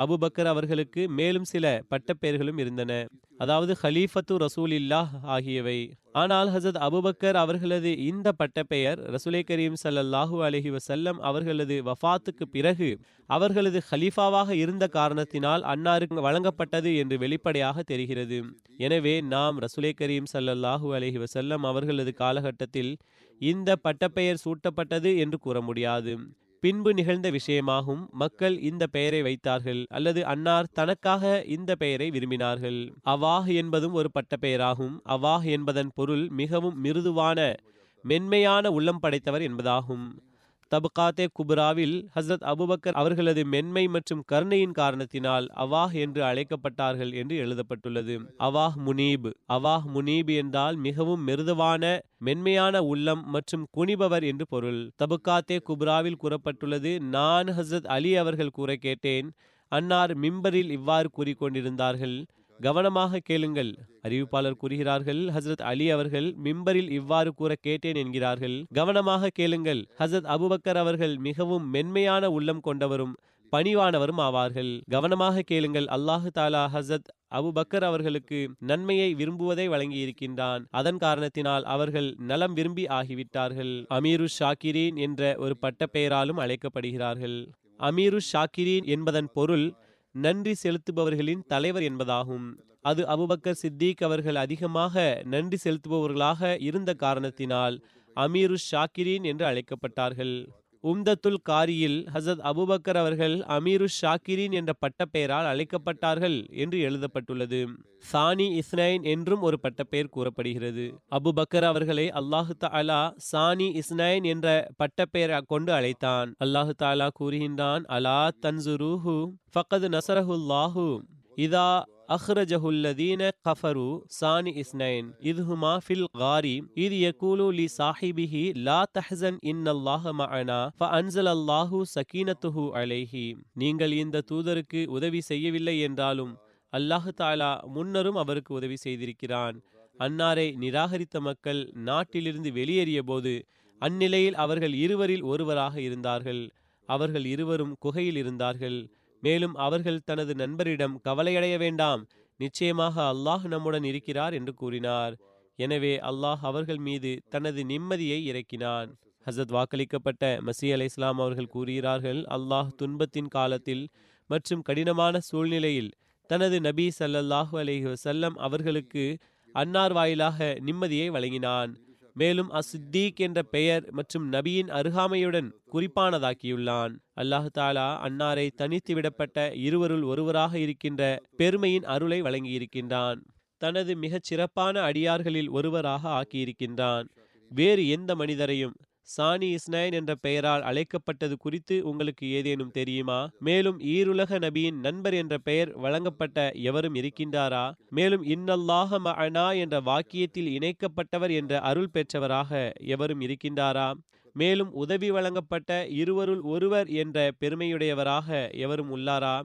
அபுபக்கர் அவர்களுக்கு மேலும் சில பட்டப்பெயர்களும் இருந்தன. அதாவது ஹலீஃபத்து ரசூல் இல்லாஹ் ஆகியவை. ஆனால் ஹசத் அபுபக்கர் அவர்களது இந்த பட்டப்பெயர் ரசூலை கரீம் சல்லல்லாஹூ அலஹி வசல்லம் அவர்களது வஃத்துக்கு பிறகு அவர்களது ஹலீஃபாவாக இருந்த காரணத்தினால் அன்னாருக்கு வழங்கப்பட்டது என்று வெளிப்படையாக தெரிகிறது. எனவே நாம் ரசூலை கரீம் சல்லல்லாஹூ அலஹி வசல்லம் அவர்களது காலகட்டத்தில் இந்த பட்டப்பெயர் சூட்டப்பட்டது என்று கூற முடியாது. பின்பு நிகழ்ந்த விஷயமாகும் மக்கள் இந்த பெயரை வைத்தார்கள் அல்லது அன்னார் தனக்காக இந்த பெயரை விரும்பினார்கள். அவாஹ் என்பதும் ஒரு பட்ட பெயராகும். அவாஹ் என்பதன் பொருள் மிகவும் மிருதுவான மென்மையான உள்ளம் படைத்தவர் என்பதாகும். தபுகாத்தே குப்ராவில் ஹசரத் அபுபக்கர் அவர்களது மென்மை மற்றும் கருணையின் காரணத்தினால் அவாஹ் என்று அழைக்கப்பட்டார்கள் என்று எழுதப்பட்டுள்ளது. அவாஹ் முனீப். அவாஹ் முனீப் என்றால் மிகவும் மிருதுவான மென்மையான உள்ளம் மற்றும் குனிபவர் என்று பொருள். தபுகாத்தே குப்ராவில் கூறப்பட்டுள்ளது நான் ஹசரத் அலி அவர்கள் கூற கேட்டேன். அன்னார் மிம்பரில் இவ்வாறு கூறிக்கொண்டிருந்தார்கள். கவனமாக கேளுங்கள் அறிவிப்பாளர் கூறுகிறார்கள் ஹசரத் அலி அவர்கள் மிம்பரில் இவ்வாறு கூற கேட்டேன் என்கிறார்கள். கவனமாக கேளுங்கள் ஹசரத் அபுபக்கர் அவர்கள் மிகவும் மென்மையான உள்ளம் கொண்டவரும் பணிவானவரும் ஆவார்கள். கவனமாக கேளுங்கள் அல்லாஹு தாலா ஹசத் அபுபக்கர் அவர்களுக்கு நன்மையை விரும்புவதை வழங்கி இருக்கின்றான் அதன் காரணத்தினால் அவர்கள் நலம் விரும்பி ஆகிவிட்டார்கள். அமீரு ஷாக்கிரீன் என்ற ஒரு பட்ட பெயராலும் அழைக்கப்படுகிறார்கள். அமீரு ஷாக்கிரீன் என்பதன் பொருள் நன்றி செலுத்துபவர்களின் தலைவர் என்பதாகும். அது அபுபக்கர் சித்திக் அவர்கள் அதிகமாக நன்றி செலுத்துபவர்களாக இருந்த காரணத்தினால் அமீரு ஷாக்கிரீன் என்று அழைக்கப்பட்டார்கள். உம்தத்துல் காரியில் ஹசத் அபுபக்கர் அவர்கள் அமீரு ஷாக்கிரின் என்ற பட்டப்பெயரால் அழைக்கப்பட்டார்கள் என்று எழுதப்பட்டுள்ளது. சானி இஸ்னைன் என்றும் ஒரு பட்டப்பெயர் கூறப்படுகிறது. அபுபக்கர் அவர்களை அல்லாஹு தாலா சானி இஸ்னைன் என்ற பட்டப்பெயரை கொண்டு அழைத்தான். அல்லாஹு தாலா கூறுகின்றான் அலா தன்சுருஹு ஃபகது நசரஹுல்லாஹு இதா அஹ்ரஜஹுல்லதீன கஃபரு சானி இஸ்னைன் இதுஹுமா ஃபில் காரி இது யகூலு லி சாஹிபிஹி லா தஹ்சன் இன்னல்லாஹ மஅனா ஃபஅன்ஸல் அல்லாஹு சகீனத்துஹு அலைஹி நீங்கள் இந்த தூதருக்கு உதவி செய்யவில்லை என்றாலும் அல்லாஹு தாலா முன்னரும் அவருக்கு உதவி செய்திருக்கிறான். அன்னாரை நிராகரித்த மக்கள் நாட்டிலிருந்து வெளியேறிய போது அந்நிலையில் அவர்கள் இருவரில் ஒருவராக இருந்தார்கள். அவர்கள் இருவரும் குகையில் இருந்தார்கள். மேலும் அவர்கள் தனது நண்பரிடம் கவலையடைய வேண்டாம். நிச்சயமாக அல்லாஹ் நம்முடன் இருக்கிறார் என்று கூறினார். எனவே அல்லாஹ் அவர்கள் மீது தனது நிம்மதியை இறக்கினான். ஹசத் வாக்களிக்கப்பட்ட மசி அலை இஸ்லாம் அவர்கள் கூறுகிறார்கள் அல்லாஹ் துன்பத்தின் காலத்தில் மற்றும் கடினமான சூழ்நிலையில் தனது நபி சல்லல்லாஹு அலஹி வசல்லம் அவர்களுக்கு அன்னார் வாயிலாக நிம்மதியை வழங்கினான். மேலும் அசித்தீக் என்ற பெயர் மற்றும் நபியின் அருகாமையுடன் குறிப்பானதாக்கியுள்ளான். அல்லாஹு தாலா அன்னாரை தனித்து விடப்பட்ட இருவருள் ஒருவராக இருக்கின்ற பெருமையின் அருளை வழங்கியிருக்கின்றான். தனது மிகச் சிறப்பான அடியார்களில் ஒருவராக ஆக்கியிருக்கின்றான். வேறு எந்த மனிதரையும் சானி இஸ்னைன் என்ற பெயரால் அழைக்கப்பட்டது குறித்து உங்களுக்கு ஏதேனும் தெரியுமா? மேலும் ஈருலக நபியின் நண்பர் என்ற பெயர் வழங்கப்பட்ட எவரும் இருக்கின்றாரா? மேலும் இன்னல்லாஹ மனா என்ற வாக்கியத்தில் இணைக்கப்பட்டவர் என்ற அருள் பெற்றவராக எவரும் இருக்கின்றாரா? மேலும் உதவி வழங்கப்பட்ட இருவருள் ஒருவர் என்ற பெருமையுடையவராக எவரும் உள்ளாரா?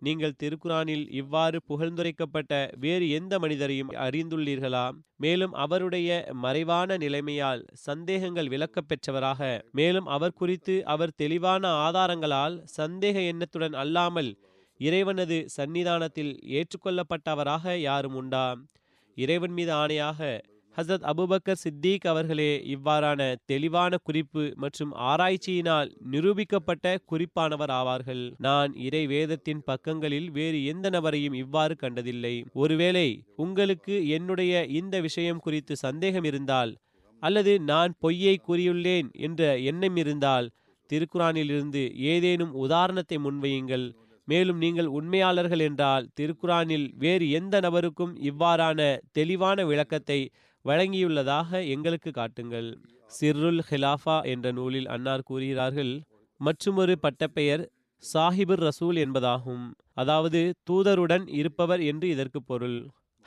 நீங்கள் திருக்குரானில் இவ்வாறு புகழ்ந்துரைக்கப்பட்ட வேறு எந்த மனிதரையும் அறிந்துள்ளீர்களா? மேலும் அவருடைய மறைவான நிலைமையால் சந்தேகங்கள் விளக்கப் பெற்றவராக. மேலும் அவர் குறித்து அவர் தெளிவான ஆதாரங்களால் சந்தேக எண்ணத்துடன் அல்லாமல் இறைவனது சன்னிதானத்தில் ஏற்றுக்கொள்ளப்பட்டவராக யாரும் உண்டா? இறைவன் மீது ஆணையாக ஹசரத் அபுபக்கர் சித்திக் அவர்களே இவ்வாறான தெளிவான குறிப்பு மற்றும் ஆராய்ச்சியினால் நிரூபிக்கப்பட்ட குறிப்பானவர் ஆவார்கள். நான் இறை வேதத்தின் பக்கங்களில் வேறு எந்த நபரையும் இவ்வாறு கண்டதில்லை. ஒருவேளை உங்களுக்கு என்னுடைய இந்த விஷயம் குறித்து சந்தேகம் இருந்தால் அல்லது நான் பொய்யை கூறியுள்ளேன் என்ற எண்ணம் இருந்தால் திருக்குரானிலிருந்து ஏதேனும் உதாரணத்தை முன்வையுங்கள். மேலும் நீங்கள் உண்மையாளர்கள் என்றால் திருக்குரானில் வேறு எந்த நபருக்கும் இவ்வாறான தெளிவான விளக்கத்தை வழங்கியுள்ளதாக எங்களுக்கு காட்டுங்கள். சிர்ருல் ஹிலாஃபா என்ற நூலில் அன்னார் கூறுகிறார்கள் மற்றுமொரு பட்டப்பெயர் சாஹிபுர் ரசூல் என்பதாகும். அதாவது தூதருடன் இருப்பவர் என்று இதற்கு பொருள்.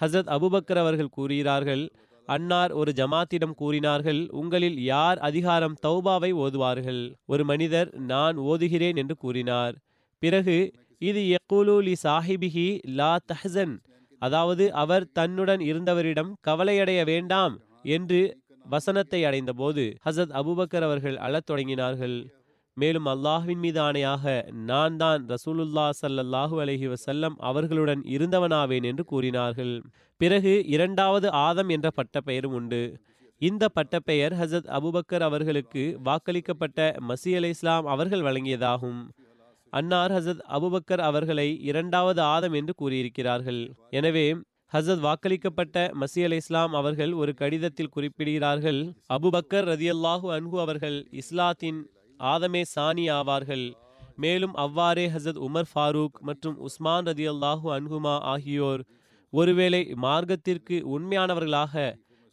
ஹசரத் அபுபக்கர் அவர்கள் கூறுகிறார்கள் அன்னார் ஒரு ஜமாத்திடம் கூறினார்கள் உங்களில் யார் அதிகாரம் தௌபாவை ஓதுவார்கள்? ஒரு மனிதர் நான் ஓதுகிறேன் என்று கூறினார். பிறகு இது எக்கூலூலி சாஹிபிஹி லா தஹசன் அதாவது அவர் தன்னுடன் இருந்தவரிடம் கவலையடைய வேண்டாம் என்று வசனத்தை அடைந்தபோது ஹசத் அபுபக்கர் அவர்கள் அழத் தொடங்கினார்கள். மேலும் அல்லாஹ்வின் மீது ஆணையாக நான் தான் ரசூலுல்லா சல்லல்லாஹு அலஹி வசல்லம் அவர்களுடன் இருந்தவனாவேன் என்று கூறினார்கள். பிறகு இரண்டாவது ஆதம் என்ற பட்டப்பெயரும் உண்டு. இந்த பட்டப்பெயர் ஹசத் அபுபக்கர் அவர்களுக்கு வாக்களிக்கப்பட்ட மசி அலி இஸ்லாம் அவர்கள் வழங்கியதாகும். அன்னார் ஹசத் அபுபக்கர் அவர்களை இரண்டாவது ஆதம் என்று கூறியிருக்கிறார்கள். எனவே ஹசத் வாக்களிக்கப்பட்ட மசி அலை இஸ்லாம் அவர்கள் ஒரு கடிதத்தில் குறிப்பிடுகிறார்கள் அபுபக்கர் ரதியல்லாஹு அன்ஹு அவர்கள் இஸ்லாத்தின் ஆதமே சானி ஆவார்கள். மேலும் அவ்வாறே ஹசத் உமர் ஃபாரூக் மற்றும் உஸ்மான் ரதியல்லாஹு அன்ஹுமா ஆகியோர் ஒருவேளை மார்க்கத்திற்கு உண்மையானவர்களாக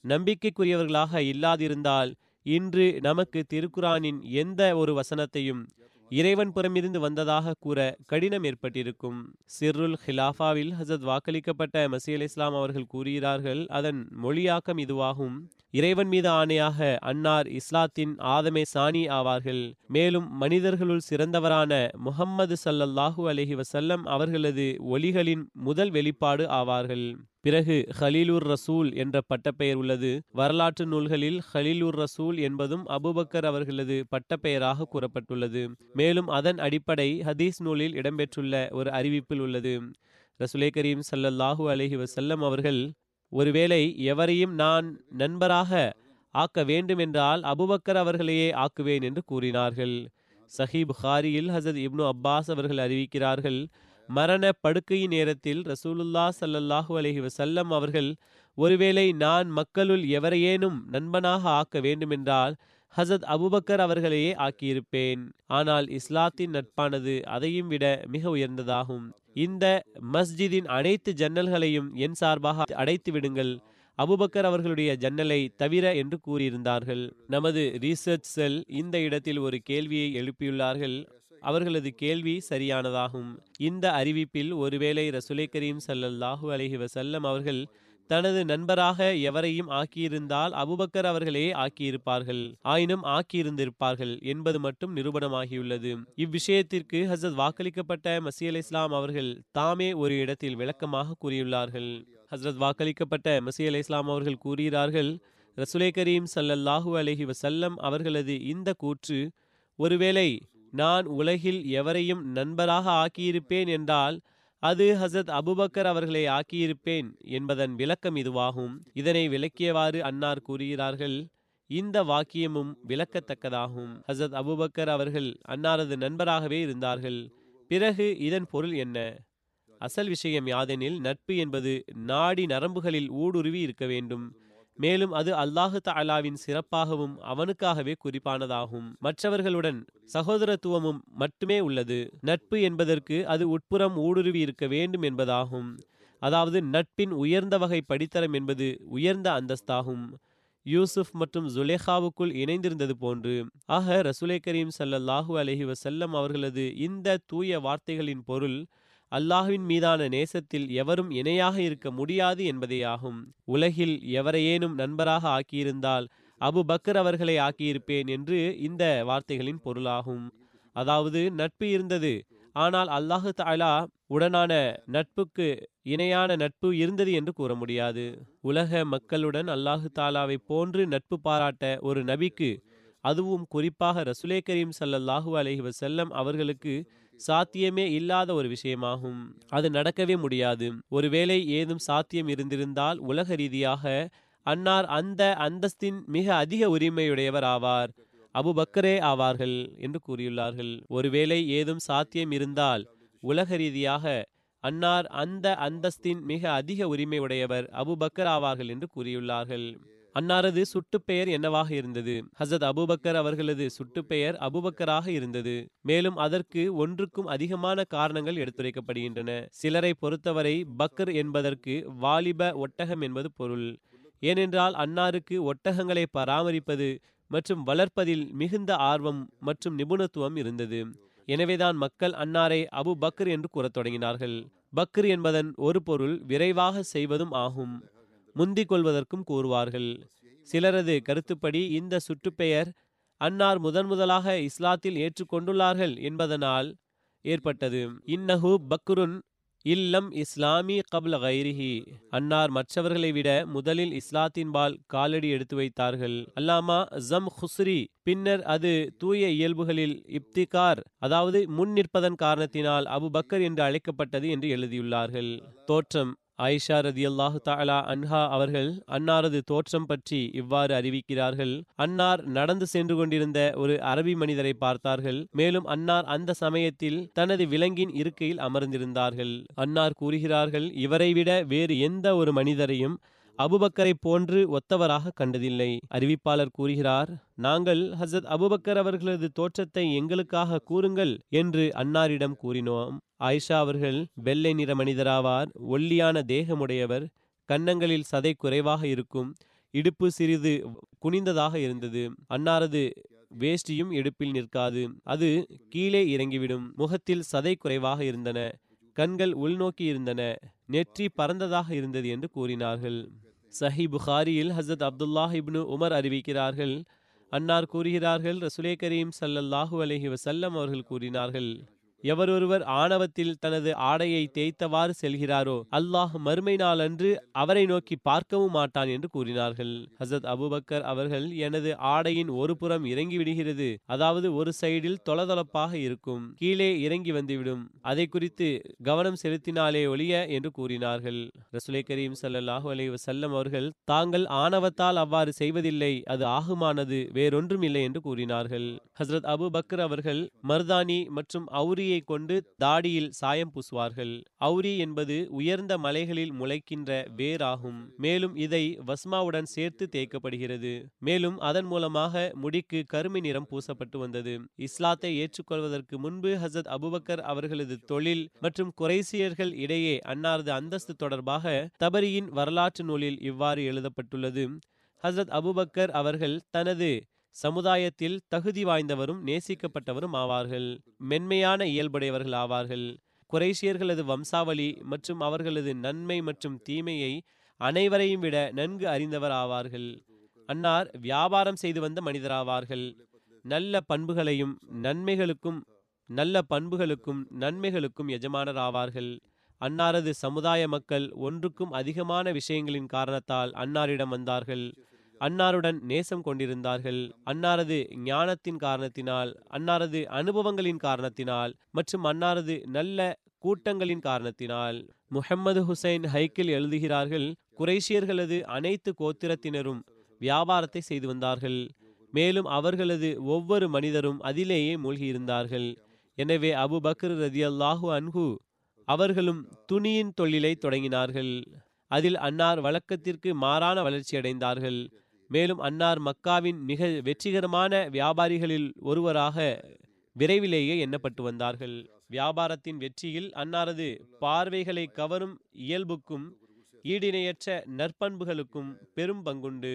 நம்பிக்கைக்குரியவர்களாக இல்லாதிருந்தால் இன்று நமக்கு திருக்குரானின் எந்த ஒரு வசனத்தையும் இறைவன் புறமிருந்து வந்ததாக கூற கடினம் ஏற்பட்டிருக்கும் சிர்ருல் ஹிலாஃபாவில் ஹசத் வாக்களிக்கப்பட்ட மசீல் இஸ்லாம் அவர்கள் கூறுகிறார்கள் அதன் மொழியாக்கம் இதுவாகும். இறைவன் மீது ஆணையாக அன்னார் இஸ்லாத்தின் ஆதமே சாணி ஆவார்கள். மேலும் மனிதர்களுள் சிறந்தவரான முஹம்மது சல்லல்லாஹூ அலஹி வசல்லம் அவர்களது ஒலிகளின் முதல் வெளிப்பாடு ஆவார்கள். பிறகு ஹலீலுர் ரசூல் என்ற பட்டப்பெயர் உள்ளது. வரலாற்று நூல்களில் ஹலீலுர் ரசூல் என்பதும் அபுபக்கர் அவர்களது பட்டப்பெயராக கூறப்பட்டுள்ளது. மேலும் அதன் அடிப்படை ஹதீஸ் நூலில் இடம்பெற்றுள்ள ஒரு அறிவிப்பில் உள்ளது. ரசுலே கரீம் சல்லல்லாஹு அலஹி வசல்லம் அவர்கள் ஒருவேளை எவரையும் நான் நண்பராக ஆக்க வேண்டுமென்றால் அபுபக்கர் அவர்களையே ஆக்குவேன் என்று கூறினார்கள். சஹி புகாரியில் ஹசத் இப்னு அப்பாஸ் அவர்கள் அறிவிக்கிறார்கள் மரண படுக்கையின் நேரத்தில் ரசூலுல்லா சல்லல்லாஹு அலஹி வசல்லம் அவர்கள் ஒருவேளை நான் மக்களுள் எவரையேனும் நண்பனாக ஆக்க வேண்டுமென்றால் ஹசத் அபுபக்கர் அவர்களையே ஆக்கியிருப்பேன். ஆனால் இஸ்லாத்தின் நட்பானது அதையும் விட மிக உயர்ந்ததாகும். இந்த மஸ்ஜிதின் அனைத்து ஜன்னல்களையும் என் சார்பாக அடைத்து விடுங்கள். அபுபக்கர் அவர்களுடைய ஜன்னலை தவிர என்று கூறியிருந்தார்கள். நமது ரீசர்ச் செல் இந்த இடத்தில் ஒரு கேள்வியை எழுப்பியுள்ளார்கள். அவர்களது கேள்வி சரியானதாகும். இந்த அறிவிப்பில் ஒருவேளை ரசுலை கரீம் சல்லல்லாஹு அலஹி வசல்லம் அவர்கள் தனது நண்பராக எவரையும் ஆக்கியிருந்தால் அபுபக்கர் அவர்களே ஆக்கியிருப்பார்கள். ஆயினும் ஆக்கியிருந்திருப்பார்கள் என்பது மட்டும் நிரூபணமாகியுள்ளது. இவ்விஷயத்திற்கு ஹசரத் வாக்களிக்கப்பட்ட மசி அலி இஸ்லாம் அவர்கள் தாமே ஒரு இடத்தில் விளக்கமாக கூறியுள்ளார்கள். ஹசரத் வாக்களிக்கப்பட்ட மசி அலி இஸ்லாம் அவர்கள் கூறுகிறார்கள் ரசுலே கரீம் சல்லல்லாஹூ அலஹி வசல்லம் அவர்களது இந்த கூற்று ஒருவேளை நான் உலகில் எவரையும் நண்பராக ஆக்கியிருப்பேன் என்றால் அது ஹசத் அபுபக்கர் அவர்களை ஆக்கியிருப்பேன் என்பதன் விளக்கம் இதுவாகும். இதனை விளக்கியவாறு அன்னார் கூறுகிறார்கள் இந்த வாக்கியமும் விளக்கத்தக்கதாகும். ஹசத் அபுபக்கர் அவர்கள் அன்னாரது நண்பராகவே இருந்தார்கள். பிறகு இதன் பொருள் என்ன? அசல் விஷயம் யாதெனில் நட்பு என்பது நாடி நரம்புகளில் ஊடுருவி இருக்க வேண்டும். மேலும் அது அல்லாஹு தாலாவின் சிறப்பாகவும் அவனுக்காகவே குறிப்பானதாகும். மற்றவர்களுடன் சகோதரத்துவமும் மட்டுமே உள்ளது. நட்பு என்பதற்கு அது உட்புறம் ஊடுருவி இருக்க வேண்டும் என்பதாகும். அதாவது நட்பின் உயர்ந்த வகை படித்தரம் என்பது உயர்ந்த அந்தஸ்தாகும். யூசுப் மற்றும் ஜுலேஹாவுக்குள் இணைந்திருந்தது போன்று. ஆக ரசுலே கரீம் சல்லல்லாஹூ அலஹி வசல்லம் அவர்களது இந்த தூய வார்த்தைகளின் பொருள் அல்லாஹுவின் மீதான நேசத்தில் எவரும் இணையாக இருக்க முடியாது என்பதேயாகும். உலகில் எவரையேனும் நண்பராக ஆக்கியிருந்தால் அபு பக்கர் அவர்களை ஆக்கியிருப்பேன் என்று இந்த வார்த்தைகளின் பொருளாகும். அதாவது நட்பு இருந்தது. ஆனால் அல்லாஹு தாலா உடனான நட்புக்கு இணையான நட்பு இருந்தது என்று கூற முடியாது. உலக மக்களுடன் அல்லாஹு தாலாவை போன்று நட்பு பாராட்ட ஒரு நபிக்கு அதுவும் குறிப்பாக ரசுலே கரீம் சல்லல்லாஹூ அலஹி வசல்லம் அவர்களுக்கு சாத்தியமே இல்லாத ஒரு விஷயமாகும். அது நடக்கவே முடியாது. ஒருவேளை ஏதும் சாத்தியம் இருந்திருந்தால் உலக ரீதியாக அன்னார் அந்த அந்தஸ்தின் மிக அதிக உரிமையுடையவர் ஆவார். அபுபக்கரே ஆவார்கள் என்று கூறியுள்ளார்கள். ஒருவேளை ஏதும் சாத்தியம் இருந்தால் உலக ரீதியாக அன்னார் அந்த அந்தஸ்தின் மிக அதிக உரிமை உடையவர் அபுபக்கர் ஆவார்கள் என்று கூறியுள்ளார்கள். அன்னாரது சுட்டுப்பெயர் என்னவாக இருந்தது? ஹசரத் அபுபக்கர் அவர்களது சுட்டுப்பெயர் அபுபக்கராக இருந்தது. மேலும் அதற்கு ஒன்றுக்கும் அதிகமான காரணங்கள் எடுத்துரைக்கப்படுகின்றன. சிலரை பொறுத்தவரை பக்கர் என்பதற்கு வாலிப ஒட்டகம் என்பது பொருள். ஏனென்றால் அன்னாருக்கு ஒட்டகங்களை பராமரிப்பது மற்றும் வளர்ப்பதில் மிகுந்த ஆர்வம் மற்றும் நிபுணத்துவம் இருந்தது. எனவேதான் மக்கள் அன்னாரை அபு பக்ர் என்று கூறத் தொடங்கினார்கள். பக்ர் என்பதன் ஒரு பொருள் விரைவாக செய்வதும் ஆகும். முந்திக் கொள்வதற்கும் கூறுவார்கள். சிலரது கருத்துப்படி இந்த சுட்டுப்பெயர் அன்னார் முதன் முதலாக இஸ்லாத்தில் ஏற்றுக்கொண்டுள்ளார்கள் என்பதனால் ஏற்பட்டது. இன்னஹு பக்ருன் இல்லம் இஸ்லாமி கபுல கைரிஹி. அன்னார் மற்றவர்களை விட முதலில் இஸ்லாத்தின்பால் காலடி எடுத்து வைத்தார்கள். அல்லாமா ஜம் ஹுஸ்ரி பின்னர் அது தூய இயல்புகளில் இப்திகார் அதாவது முன் நிற்பதன் காரணத்தினால் அபு பக்கர் என்று அழைக்கப்பட்டது என்று எழுதியுள்ளார்கள். தோற்றம் ஆயிஷா ரதி அல்லாஹு தாலா அன்ஹா அவர்கள் அன்னாரது தோற்றம் பற்றி இவ்வாறு அறிவிக்கிறார்கள். அன்னார் நடந்து சென்று கொண்டிருந்த ஒரு அரபி மனிதரை பார்த்தார்கள். மேலும் அன்னார் அந்த சமயத்தில் தனது விலங்கின் இருக்கையில் அமர்ந்திருந்தார்கள். அன்னார் கூறுகிறார்கள் இவரை விட வேறு எந்த ஒரு மனிதரையும் அபுபக்கரை போன்று ஒத்தவராக கண்டதில்லை. அறிவிப்பாளர் கூறுகிறார் நாங்கள் ஹசத் அபுபக்கர் அவர்களது தோற்றத்தை எங்களுக்காக கூறுங்கள் என்று அன்னாரிடம் கூறினோம். ஆயிஷா அவர்கள் வெள்ளை நிற மனிதராவார் ஒல்லியான தேகமுடையவர் கன்னங்களில் சதை குறைவாக இருக்கும் இடுப்பு சிறிது குனிந்ததாக இருந்தது அன்னாரது வேஷ்டியும் இடுப்பில் நிற்காது அது கீழே இறங்கிவிடும் முகத்தில் சதை குறைவாக இருந்தன கண்கள் உள்நோக்கி இருந்தன நெற்றி பறந்ததாக இருந்தது என்று கூறினார்கள். சஹி புகாரியில் ஹசத் அப்துல்லாஹ் இப்னு உமர் அறிவிக்கிறார்கள். அன்னார் கூறுகிறார்கள் ரசுலே கரீம் சல்லல்லாஹு அலஹி வசல்லம் அவர்கள் கூறினார்கள். எவரொருவர் ஆணவத்தில் தனது ஆடையை தேய்த்தவாறு செல்கிறாரோ அல்லாஹ் மறுமை நாளன்று அவரை நோக்கி பார்க்கவும் மாட்டான் என்று கூறினார்கள். ஹசத் அபுபக்கர் அவர்கள் எனது ஆடையின் ஒரு புறம் இறங்கி விடுகிறது அதாவது ஒரு சைடில் தொளதொளப்பாக இருக்கும். கீழே இறங்கி வந்துவிடும். அதை குறித்து கவனம் செலுத்தினாலே ஒழிய என்று கூறினார்கள். ரசுலை கரீம் சல்லாஹூ அலி வசல்லம் அவர்கள் தாங்கள் ஆணவத்தால் அவ்வாறு செய்வதில்லை. அது ஆகுமானது. வேறொன்றும் இல்லை என்று கூறினார்கள். ஹசரத் அபு பக்கர் அவர்கள் மர்தானி மற்றும் அவுரி அவுரியை கொண்டு தாடியில் சாயம் பூசுவார்கள். அவுரி என்பது உயர்ந்த மலைகளில் முளைக்கின்ற வேராகும். மேலும் இதை வஸ்மாவுடன் சேர்த்து தேய்க்கப்படுகிறது. மேலும் அதன் மூலமாக முடிக்கு கருமை நிறம் பூசப்பட்டு வந்தது. இஸ்லாத்தை ஏற்றுக்கொள்வதற்கு முன்பு ஹசத் அபுபக்கர் அவர்களது தொழில் மற்றும் குறைசியர்கள் இடையே அன்னாரது அந்தஸ்து தொடர்பாக தபரியின் வரலாற்று நூலில் இவ்வாறு எழுதப்பட்டுள்ளது. ஹசரத் அபுபக்கர் அவர்கள் தனது சமுதாயத்தில் தகுதி வாய்ந்தவரும் நேசிக்கப்பட்டவரும் ஆவார்கள். மென்மையான இயல்புடையவர்கள் ஆவார்கள். குறைஷியர்களது வம்சாவளி மற்றும் அவர்களது நன்மை மற்றும் தீமையை அனைவரையும் விட நன்கு அறிந்தவர் ஆவார்கள். அன்னார் வியாபாரம் செய்து வந்த மனிதராவார்கள். நல்ல பண்புகளையும் நன்மைகளுக்கும் நல்ல பண்புகளுக்கும் நன்மைகளுக்கும் எஜமானர் ஆவார்கள். அன்னாரது சமுதாய மக்கள் ஒன்றுக்கும் அதிகமான விஷயங்களின் காரணத்தால் அன்னாரிடம் வந்தார்கள். அன்னாருடன் நேசம் கொண்டிருந்தார்கள். அன்னாரது ஞானத்தின் காரணத்தினால் அன்னாரது அனுபவங்களின் காரணத்தினால் மற்றும் அன்னாரது நல்ல கூட்டங்களின் காரணத்தினால் முஹம்மது ஹுசைன் ஹைக்கில் எழுதுகிறார்கள் குறைஷியர்களது அனைத்து கோத்திரத்தினரும் வியாபாரத்தை செய்து வந்தார்கள். மேலும் அவர்களது ஒவ்வொரு மனிதரும் அதிலேயே மூழ்கியிருந்தார்கள். எனவே அபு பக்ர் ரதி அல்லாஹு அன்ஹு அவர்களும் துணியின் தொழிலை தொடங்கினார்கள். அதில் அன்னார் வழக்கத்திற்கு மாறான வளர்ச்சி அடைந்தார்கள் மேலும் அன்னார் மக்காவின் மிக வெற்றிகரமான வியாபாரிகளில் ஒருவராக விரைவிலேயே எண்ணப்பட்டு வந்தார்கள். வியாபாரத்தின் வெற்றியில் அன்னாரது பார்வைகளை கவரும் இயல்புக்கும் ஈடிணையற்ற நற்பண்புகளுக்கும் பெரும் பங்குண்டு.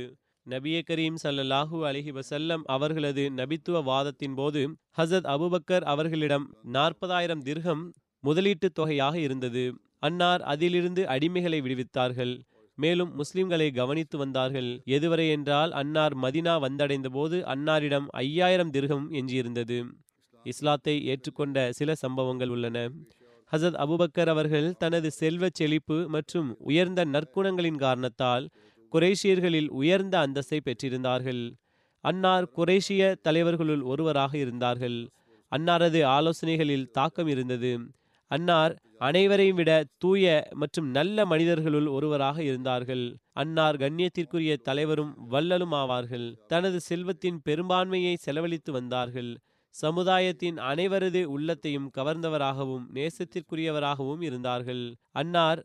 நபிய கரீம் சல்லல்லாஹூ அலஹி வசல்லம் அவர்களது நபித்துவ வாதத்தின் போது ஹசத் அபுபக்கர் அவர்களிடம் நாற்பதாயிரம் திர்கம் முதலீட்டுத் தொகையாக இருந்தது. அன்னார் அதிலிருந்து அடிமைகளை விடுவித்தார்கள். மேலும் முஸ்லிம்களை கவனித்து வந்தார்கள். எதுவரை என்றால் அன்னார் மதினா வந்தடைந்த போது அன்னாரிடம் ஐயாயிரம் திர்கம் எஞ்சியிருந்தது. இஸ்லாத்தை ஏற்றுக்கொண்ட சில சம்பவங்கள் உள்ளன. ஹசத் அபுபக்கர் அவர்கள் தனது செல்வ செழிப்பு மற்றும் உயர்ந்த நற்குணங்களின் காரணத்தால் குரேஷியர்களில் உயர்ந்த அந்தஸ்தை பெற்றிருந்தார்கள். அன்னார் குரேஷிய தலைவர்களுள் ஒருவராக இருந்தார்கள். அன்னாரது ஆலோசனைகளில் தாக்கம் இருந்தது. அன்னார் அனைவரையும் விட தூய மற்றும் நல்ல மனிதர்களுள் ஒருவராக இருந்தார்கள். அன்னார் கண்ணியத்திற்குரிய தலைவரும் வல்லலும் ஆவார்கள். தனது செல்வத்தின் பெரும்பான்மையை செலவழித்து வந்தார்கள். சமுதாயத்தின் அனைவரது உள்ளத்தையும் கவர்ந்தவராகவும் நேசத்திற்குரியவராகவும் இருந்தார்கள். அன்னார்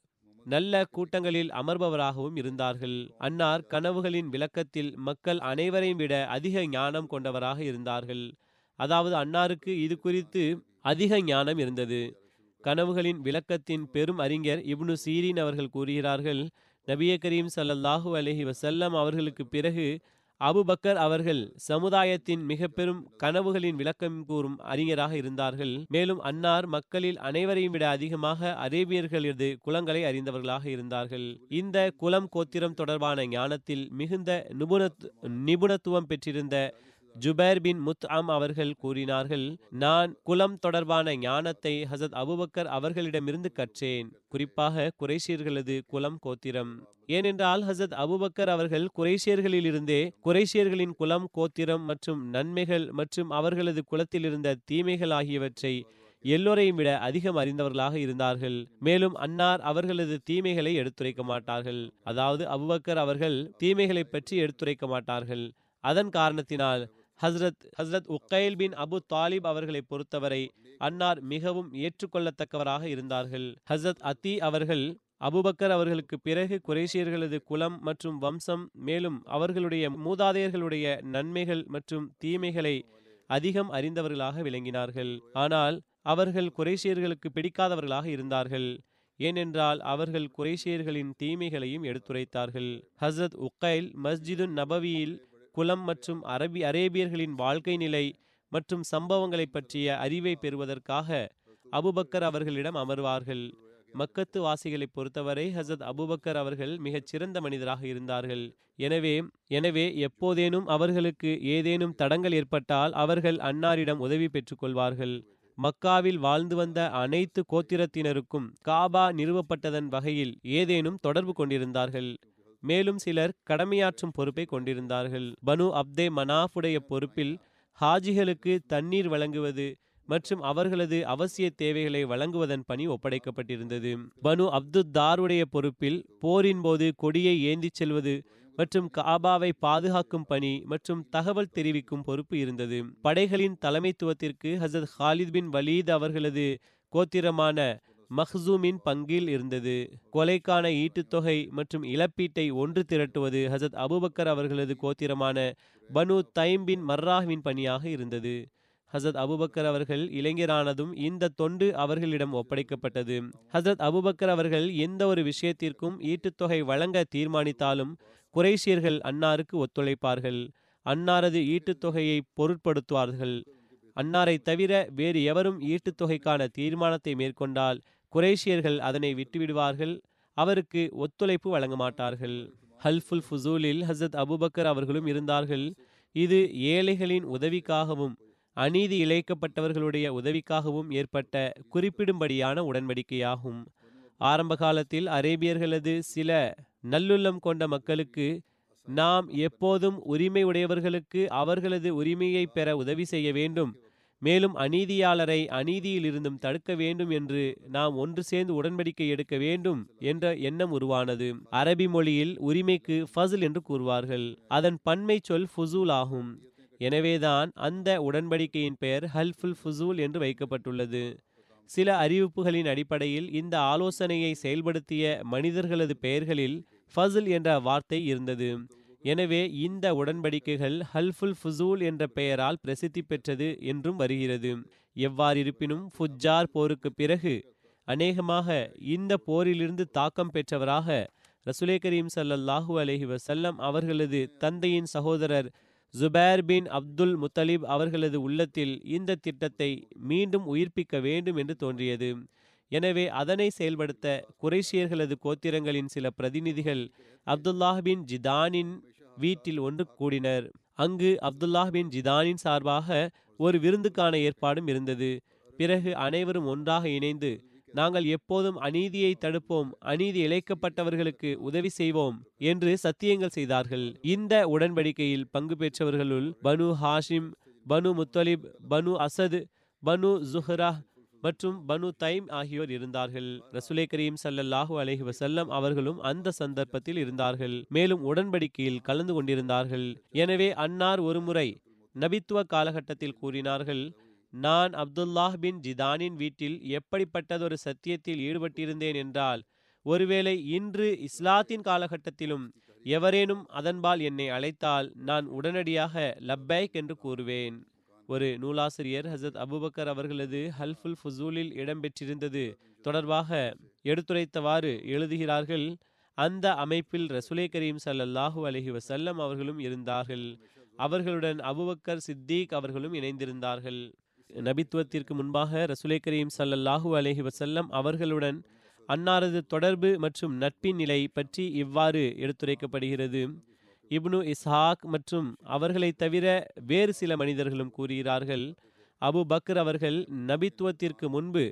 நல்ல கூட்டங்களில் அமர்பவராகவும் இருந்தார்கள். அன்னார் கனவுகளின் விளக்கத்தில் மக்கள் அனைவரையும் விட அதிக ஞானம் கொண்டவராக இருந்தார்கள். அதாவது அன்னாருக்கு இது குறித்து அதிக ஞானம் இருந்தது. கனவுகளின் விளக்கத்தின் பெரும் அறிஞர் இப்னு சீரின் அவர்கள் கூறுகிறார்கள் நபிய கரீம் சல்லல்லாஹூ அலஹி வசல்லம் அவர்களுக்கு பிறகு அபுபக்கர் அவர்கள் சமுதாயத்தின் மிக பெரும் கனவுகளின் விளக்கம் கூறும் அறிஞராக இருந்தார்கள். மேலும் அன்னார் மக்களில் அனைவரையும் விட அதிகமாக அரேபியர்களது குலங்களை அறிந்தவர்களாக இருந்தார்கள். இந்த குலம் கோத்திரம் தொடர்பான ஞானத்தில் மிகுந்த நிபுணத் நிபுணத்துவம் பெற்றிருந்த ஜுபேர் பின் முத்அம் அவர்கள் கூறினார்கள் நான் குலம் தொடர்பான ஞானத்தை ஹசத் அபுபக்கர் அவர்களிடமிருந்து கற்றேன். குறிப்பாக குறைஷியர்களது குலம் கோத்திரம். ஏனென்றால் ஹசத் அபுபக்கர் அவர்கள் குறைசியர்களிலிருந்தே குறைஷியர்களின் குலம் கோத்திரம் மற்றும் நன்மைகள் மற்றும் அவர்களது குலத்தில் இருந்த தீமைகள் ஆகியவற்றை எல்லோரையும் விட அதிகம் அறிந்தவர்களாக இருந்தார்கள். மேலும் அன்னார் அவர்களது தீமைகளை எடுத்துரைக்க மாட்டார்கள். அதாவது அபுபக்கர் அவர்கள் தீமைகளை பற்றி எடுத்துரைக்க மாட்டார்கள். அதன் காரணத்தினால் ஹஸ்ரத் ஹஸ்ரத் உக்கைல் பின் அபு தாலிப் அவர்களை பொறுத்தவரை அன்னார் மிகவும் ஏற்றுக்கொள்ளத்தக்கவராக இருந்தார்கள். ஹஸ்ரத் அத்தி அவர்கள் அபுபக்கர் அவர்களுக்கு பிறகு குரேஷியர்களது குலம் மற்றும் வம்சம் மேலும் அவர்களுடைய மூதாதையர்களுடைய நன்மைகள் மற்றும் தீமைகளை அதிகம் அறிந்தவர்களாக விளங்கினார்கள். ஆனால் அவர்கள் குரேஷியர்களுக்கு பிடிக்காதவர்களாக இருந்தார்கள். ஏனென்றால் அவர்கள் குரேஷியர்களின் தீமைகளையும் எடுத்துரைத்தார்கள். ஹசரத் உக்கைல் மஸ்ஜிது நபவியில் குலம் மற்றும் அரபி அரேபியர்களின் வாழ்க்கை நிலை மற்றும் சம்பவங்களை பற்றிய அறிவை பெறுவதற்காக அபுபக்கர் அவர்களிடம் அமர்வார்கள். மக்கத்து வாசிகளை பொறுத்தவரை ஹசத் அபுபக்கர் அவர்கள் மிகச் சிறந்த மனிதராக இருந்தார்கள். எனவே எனவே எப்போதேனும் அவர்களுக்கு ஏதேனும் தடங்கள் ஏற்பட்டால் அவர்கள் அன்னாரிடம் உதவி பெற்றுக்கொள்வார்கள் மக்காவில் வாழ்ந்து வந்த அனைத்து கோத்திரத்தினருக்கும் காபா நிறுவப்பட்டதன் வகையில் ஏதேனும் தொடர்பு கொண்டிருந்தார்கள். மேலும் சிலர் கடமையாற்றும் பொறுப்பை கொண்டிருந்தார்கள். பனு அப்தே மனாஃபுடைய பொறுப்பில் ஹாஜிகளுக்கு தண்ணீர் வழங்குவது மற்றும் அவர்களது அவசிய தேவைகளை வழங்குவதன் பணி ஒப்படைக்கப்பட்டிருந்தது. பனு அப்துத்தாருடைய பொறுப்பில் போரின் போது கொடியை ஏந்திச் செல்வது மற்றும் காபாவை பாதுகாக்கும் பணி மற்றும் தகவல் தெரிவிக்கும் பொறுப்பு இருந்தது. படைகளின் தலைமைத்துவத்திற்கு ஹசத் ஹாலித் பின் வலீத் அவர்களது கோத்திரமான மஹ்சூமின் பங்கில் இருந்தது. கொலைக்கான ஈட்டுத்தொகை மற்றும் இழப்பீட்டை ஒன்று திரட்டுவது ஹசத் அபுபக்கர் அவர்களது கோத்திரமான பனு தைம்பின் மர்ராஹ்வின் பணியாக இருந்தது. ஹசரத் அபுபக்கர் அவர்கள் இளைஞரானதும் இந்த தொண்டு அவர்களிடம் ஒப்படைக்கப்பட்டது. ஹசரத் அபுபக்கர் அவர்கள் எந்த ஒரு விஷயத்திற்கும் ஈட்டுத்தொகை வழங்க தீர்மானித்தாலும் குறைஷியர்கள் அன்னாருக்கு ஒத்துழைப்பார்கள். அன்னாரது ஈட்டுத்தொகையை பொருட்படுத்துவார்கள். அன்னாரை தவிர வேறு எவரும் ஈட்டுத்தொகைக்கான தீர்மானத்தை மேற்கொண்டால் குரேஷியர்கள் அதனை விட்டுவிடுவார்கள். அவருக்கு ஒத்துழைப்பு வழங்க மாட்டார்கள் ஹல்ஃபுல் ஃபுசூலில் ஹசத் அபுபக்கர் அவர்களும் இருந்தார்கள். இது ஏழைகளின் உதவிக்காகவும் அநீதி இழைக்கப்பட்டவர்களுடைய உதவிக்காகவும் ஏற்பட்ட குறிப்பிடும்படியான உடன்படிக்கையாகும். ஆரம்ப காலத்தில் அரேபியர்களது சில நல்லுள்ளம் கொண்ட மக்களுக்கு நாம் எப்போதும் உரிமை உடையவர்களுக்கு அவர்களது உரிமையை பெற உதவி செய்ய வேண்டும். மேலும் அநீதியாளரை அநீதியிலிருந்தும் தடுக்க வேண்டும் என்று நாம் ஒன்று சேர்ந்து உடன்படிக்கை எடுக்க வேண்டும் என்ற எண்ணம் உருவானது. அரபி மொழியில் உரிமைக்கு ஃபசில் என்று கூறுவார்கள். அதன் பன்மை சொல் ஃபுசூல் ஆகும். எனவேதான் அந்த உடன்படிக்கையின் பெயர் ஹல்ஃபுல் ஃபுசூல் என்று வைக்கப்பட்டுள்ளது. சில அறிவிப்புகளின் அடிப்படையில் இந்த ஆலோசனையை செயல்படுத்திய மனிதர்களது பெயர்களில் ஃபசில் என்ற வார்த்தை இருந்தது. எனவே இந்த உடன்படிக்கைகள் ஹல்ஃபுல் ஃபுசூல் என்ற பெயரால் பிரசித்தி பெற்றது என்றும் வருகிறது. எவ்வாறிருப்பினும் ஃபுஜார் போருக்கு பிறகு அநேகமாக இந்த போரிலிருந்து தாக்கம் பெற்றவராக ரசுலே கரீம் சல்லல்லாஹூ அலஹி வசல்லம் அவர்களது தந்தையின் சகோதரர் ஜுபேர் பின் அப்துல் முத்தலிப் அவர்களது உள்ளத்தில் இந்த திட்டத்தை மீண்டும் உயிர்ப்பிக்க வேண்டும் என்று தோன்றியது. எனவே அதனை செயல்படுத்த குறைஷியர்களது கோத்திரங்களின் சில பிரதிநிதிகள் அப்துல்லாஹ் பின் ஜிதானின் வீட்டில் ஒன்று கூடினர். அங்கு அப்துல்லாஹ் பின் ஜிதானின் சார்பாக ஒரு விருந்துக்கான ஏற்பாடும் இருந்தது. பிறகு அனைவரும் ஒன்றாக இணைந்து நாங்கள் எப்போதும் அநீதியை தடுப்போம் அநீதி இழைக்கப்பட்டவர்களுக்கு உதவி செய்வோம் என்று சத்தியங்கள் செய்தார்கள். இந்த உடன்படிக்கையில் பங்கு பெற்றவர்களுள் பனு ஹாஷிம் பனு முத்தலிப் பனு அசத் பனு ஜுஹ்ரா மற்றும் பனு தைம் ஆகியோர் இருந்தார்கள். ரசுலே கரீம் சல்லல்லாஹு அலஹி வசல்லம் அவர்களும் அந்த சந்தர்ப்பத்தில் இருந்தார்கள். மேலும் உடன்படிக்கையில் கலந்து கொண்டிருந்தார்கள். எனவே அன்னார் ஒருமுறை நபித்துவ காலகட்டத்தில் கூறினார்கள் நான் அப்துல்லாஹ் பின் ஜிதானின் வீட்டில் எப்படிப்பட்டதொரு சத்தியத்தில் ஈடுபட்டிருந்தேன் என்றால் ஒருவேளை இன்று இஸ்லாத்தின் காலகட்டத்திலும் எவரேனும் அதன்பால் என்னை அழைத்தால் நான் உடனடியாக லப்பேக் என்று கூறுவேன். ஒரு நூலாசிரியர் ஹசத் அபுபக்கர் அவர்களது ஹல்ஃபுல் ஃபுசூலில் இடம்பெற்றிருந்தது. தொடர்பாக எடுத்துரைத்தவாறு எழுதுகிறார்கள் அந்த அமைப்பில் ரசுலே கரீம் சல்லல்லாஹூ அலஹி வசல்லம் அவர்களும் இருந்தார்கள். அவர்களுடன் அபுபக்கர் சித்திக் அவர்களும் இணைந்திருந்தார்கள். நபித்துவத்திற்கு முன்பாக ரசுலே கரீம் சல்லல்லாஹூ அலஹி வசல்லம் அவர்களுடன் அன்னாரது தொடர்பு மற்றும் நட்பின் நிலை பற்றி இவ்வாறு எடுத்துரைக்கப்படுகிறது. இப்னு இஸ்ஹாக் மற்றும் அவர்களை தவிர வேறு சில மனிதர்களும் கூறுகிறார்கள். அபு பக்ர் அவர்கள் நபித்துவத்திற்கு முன்பு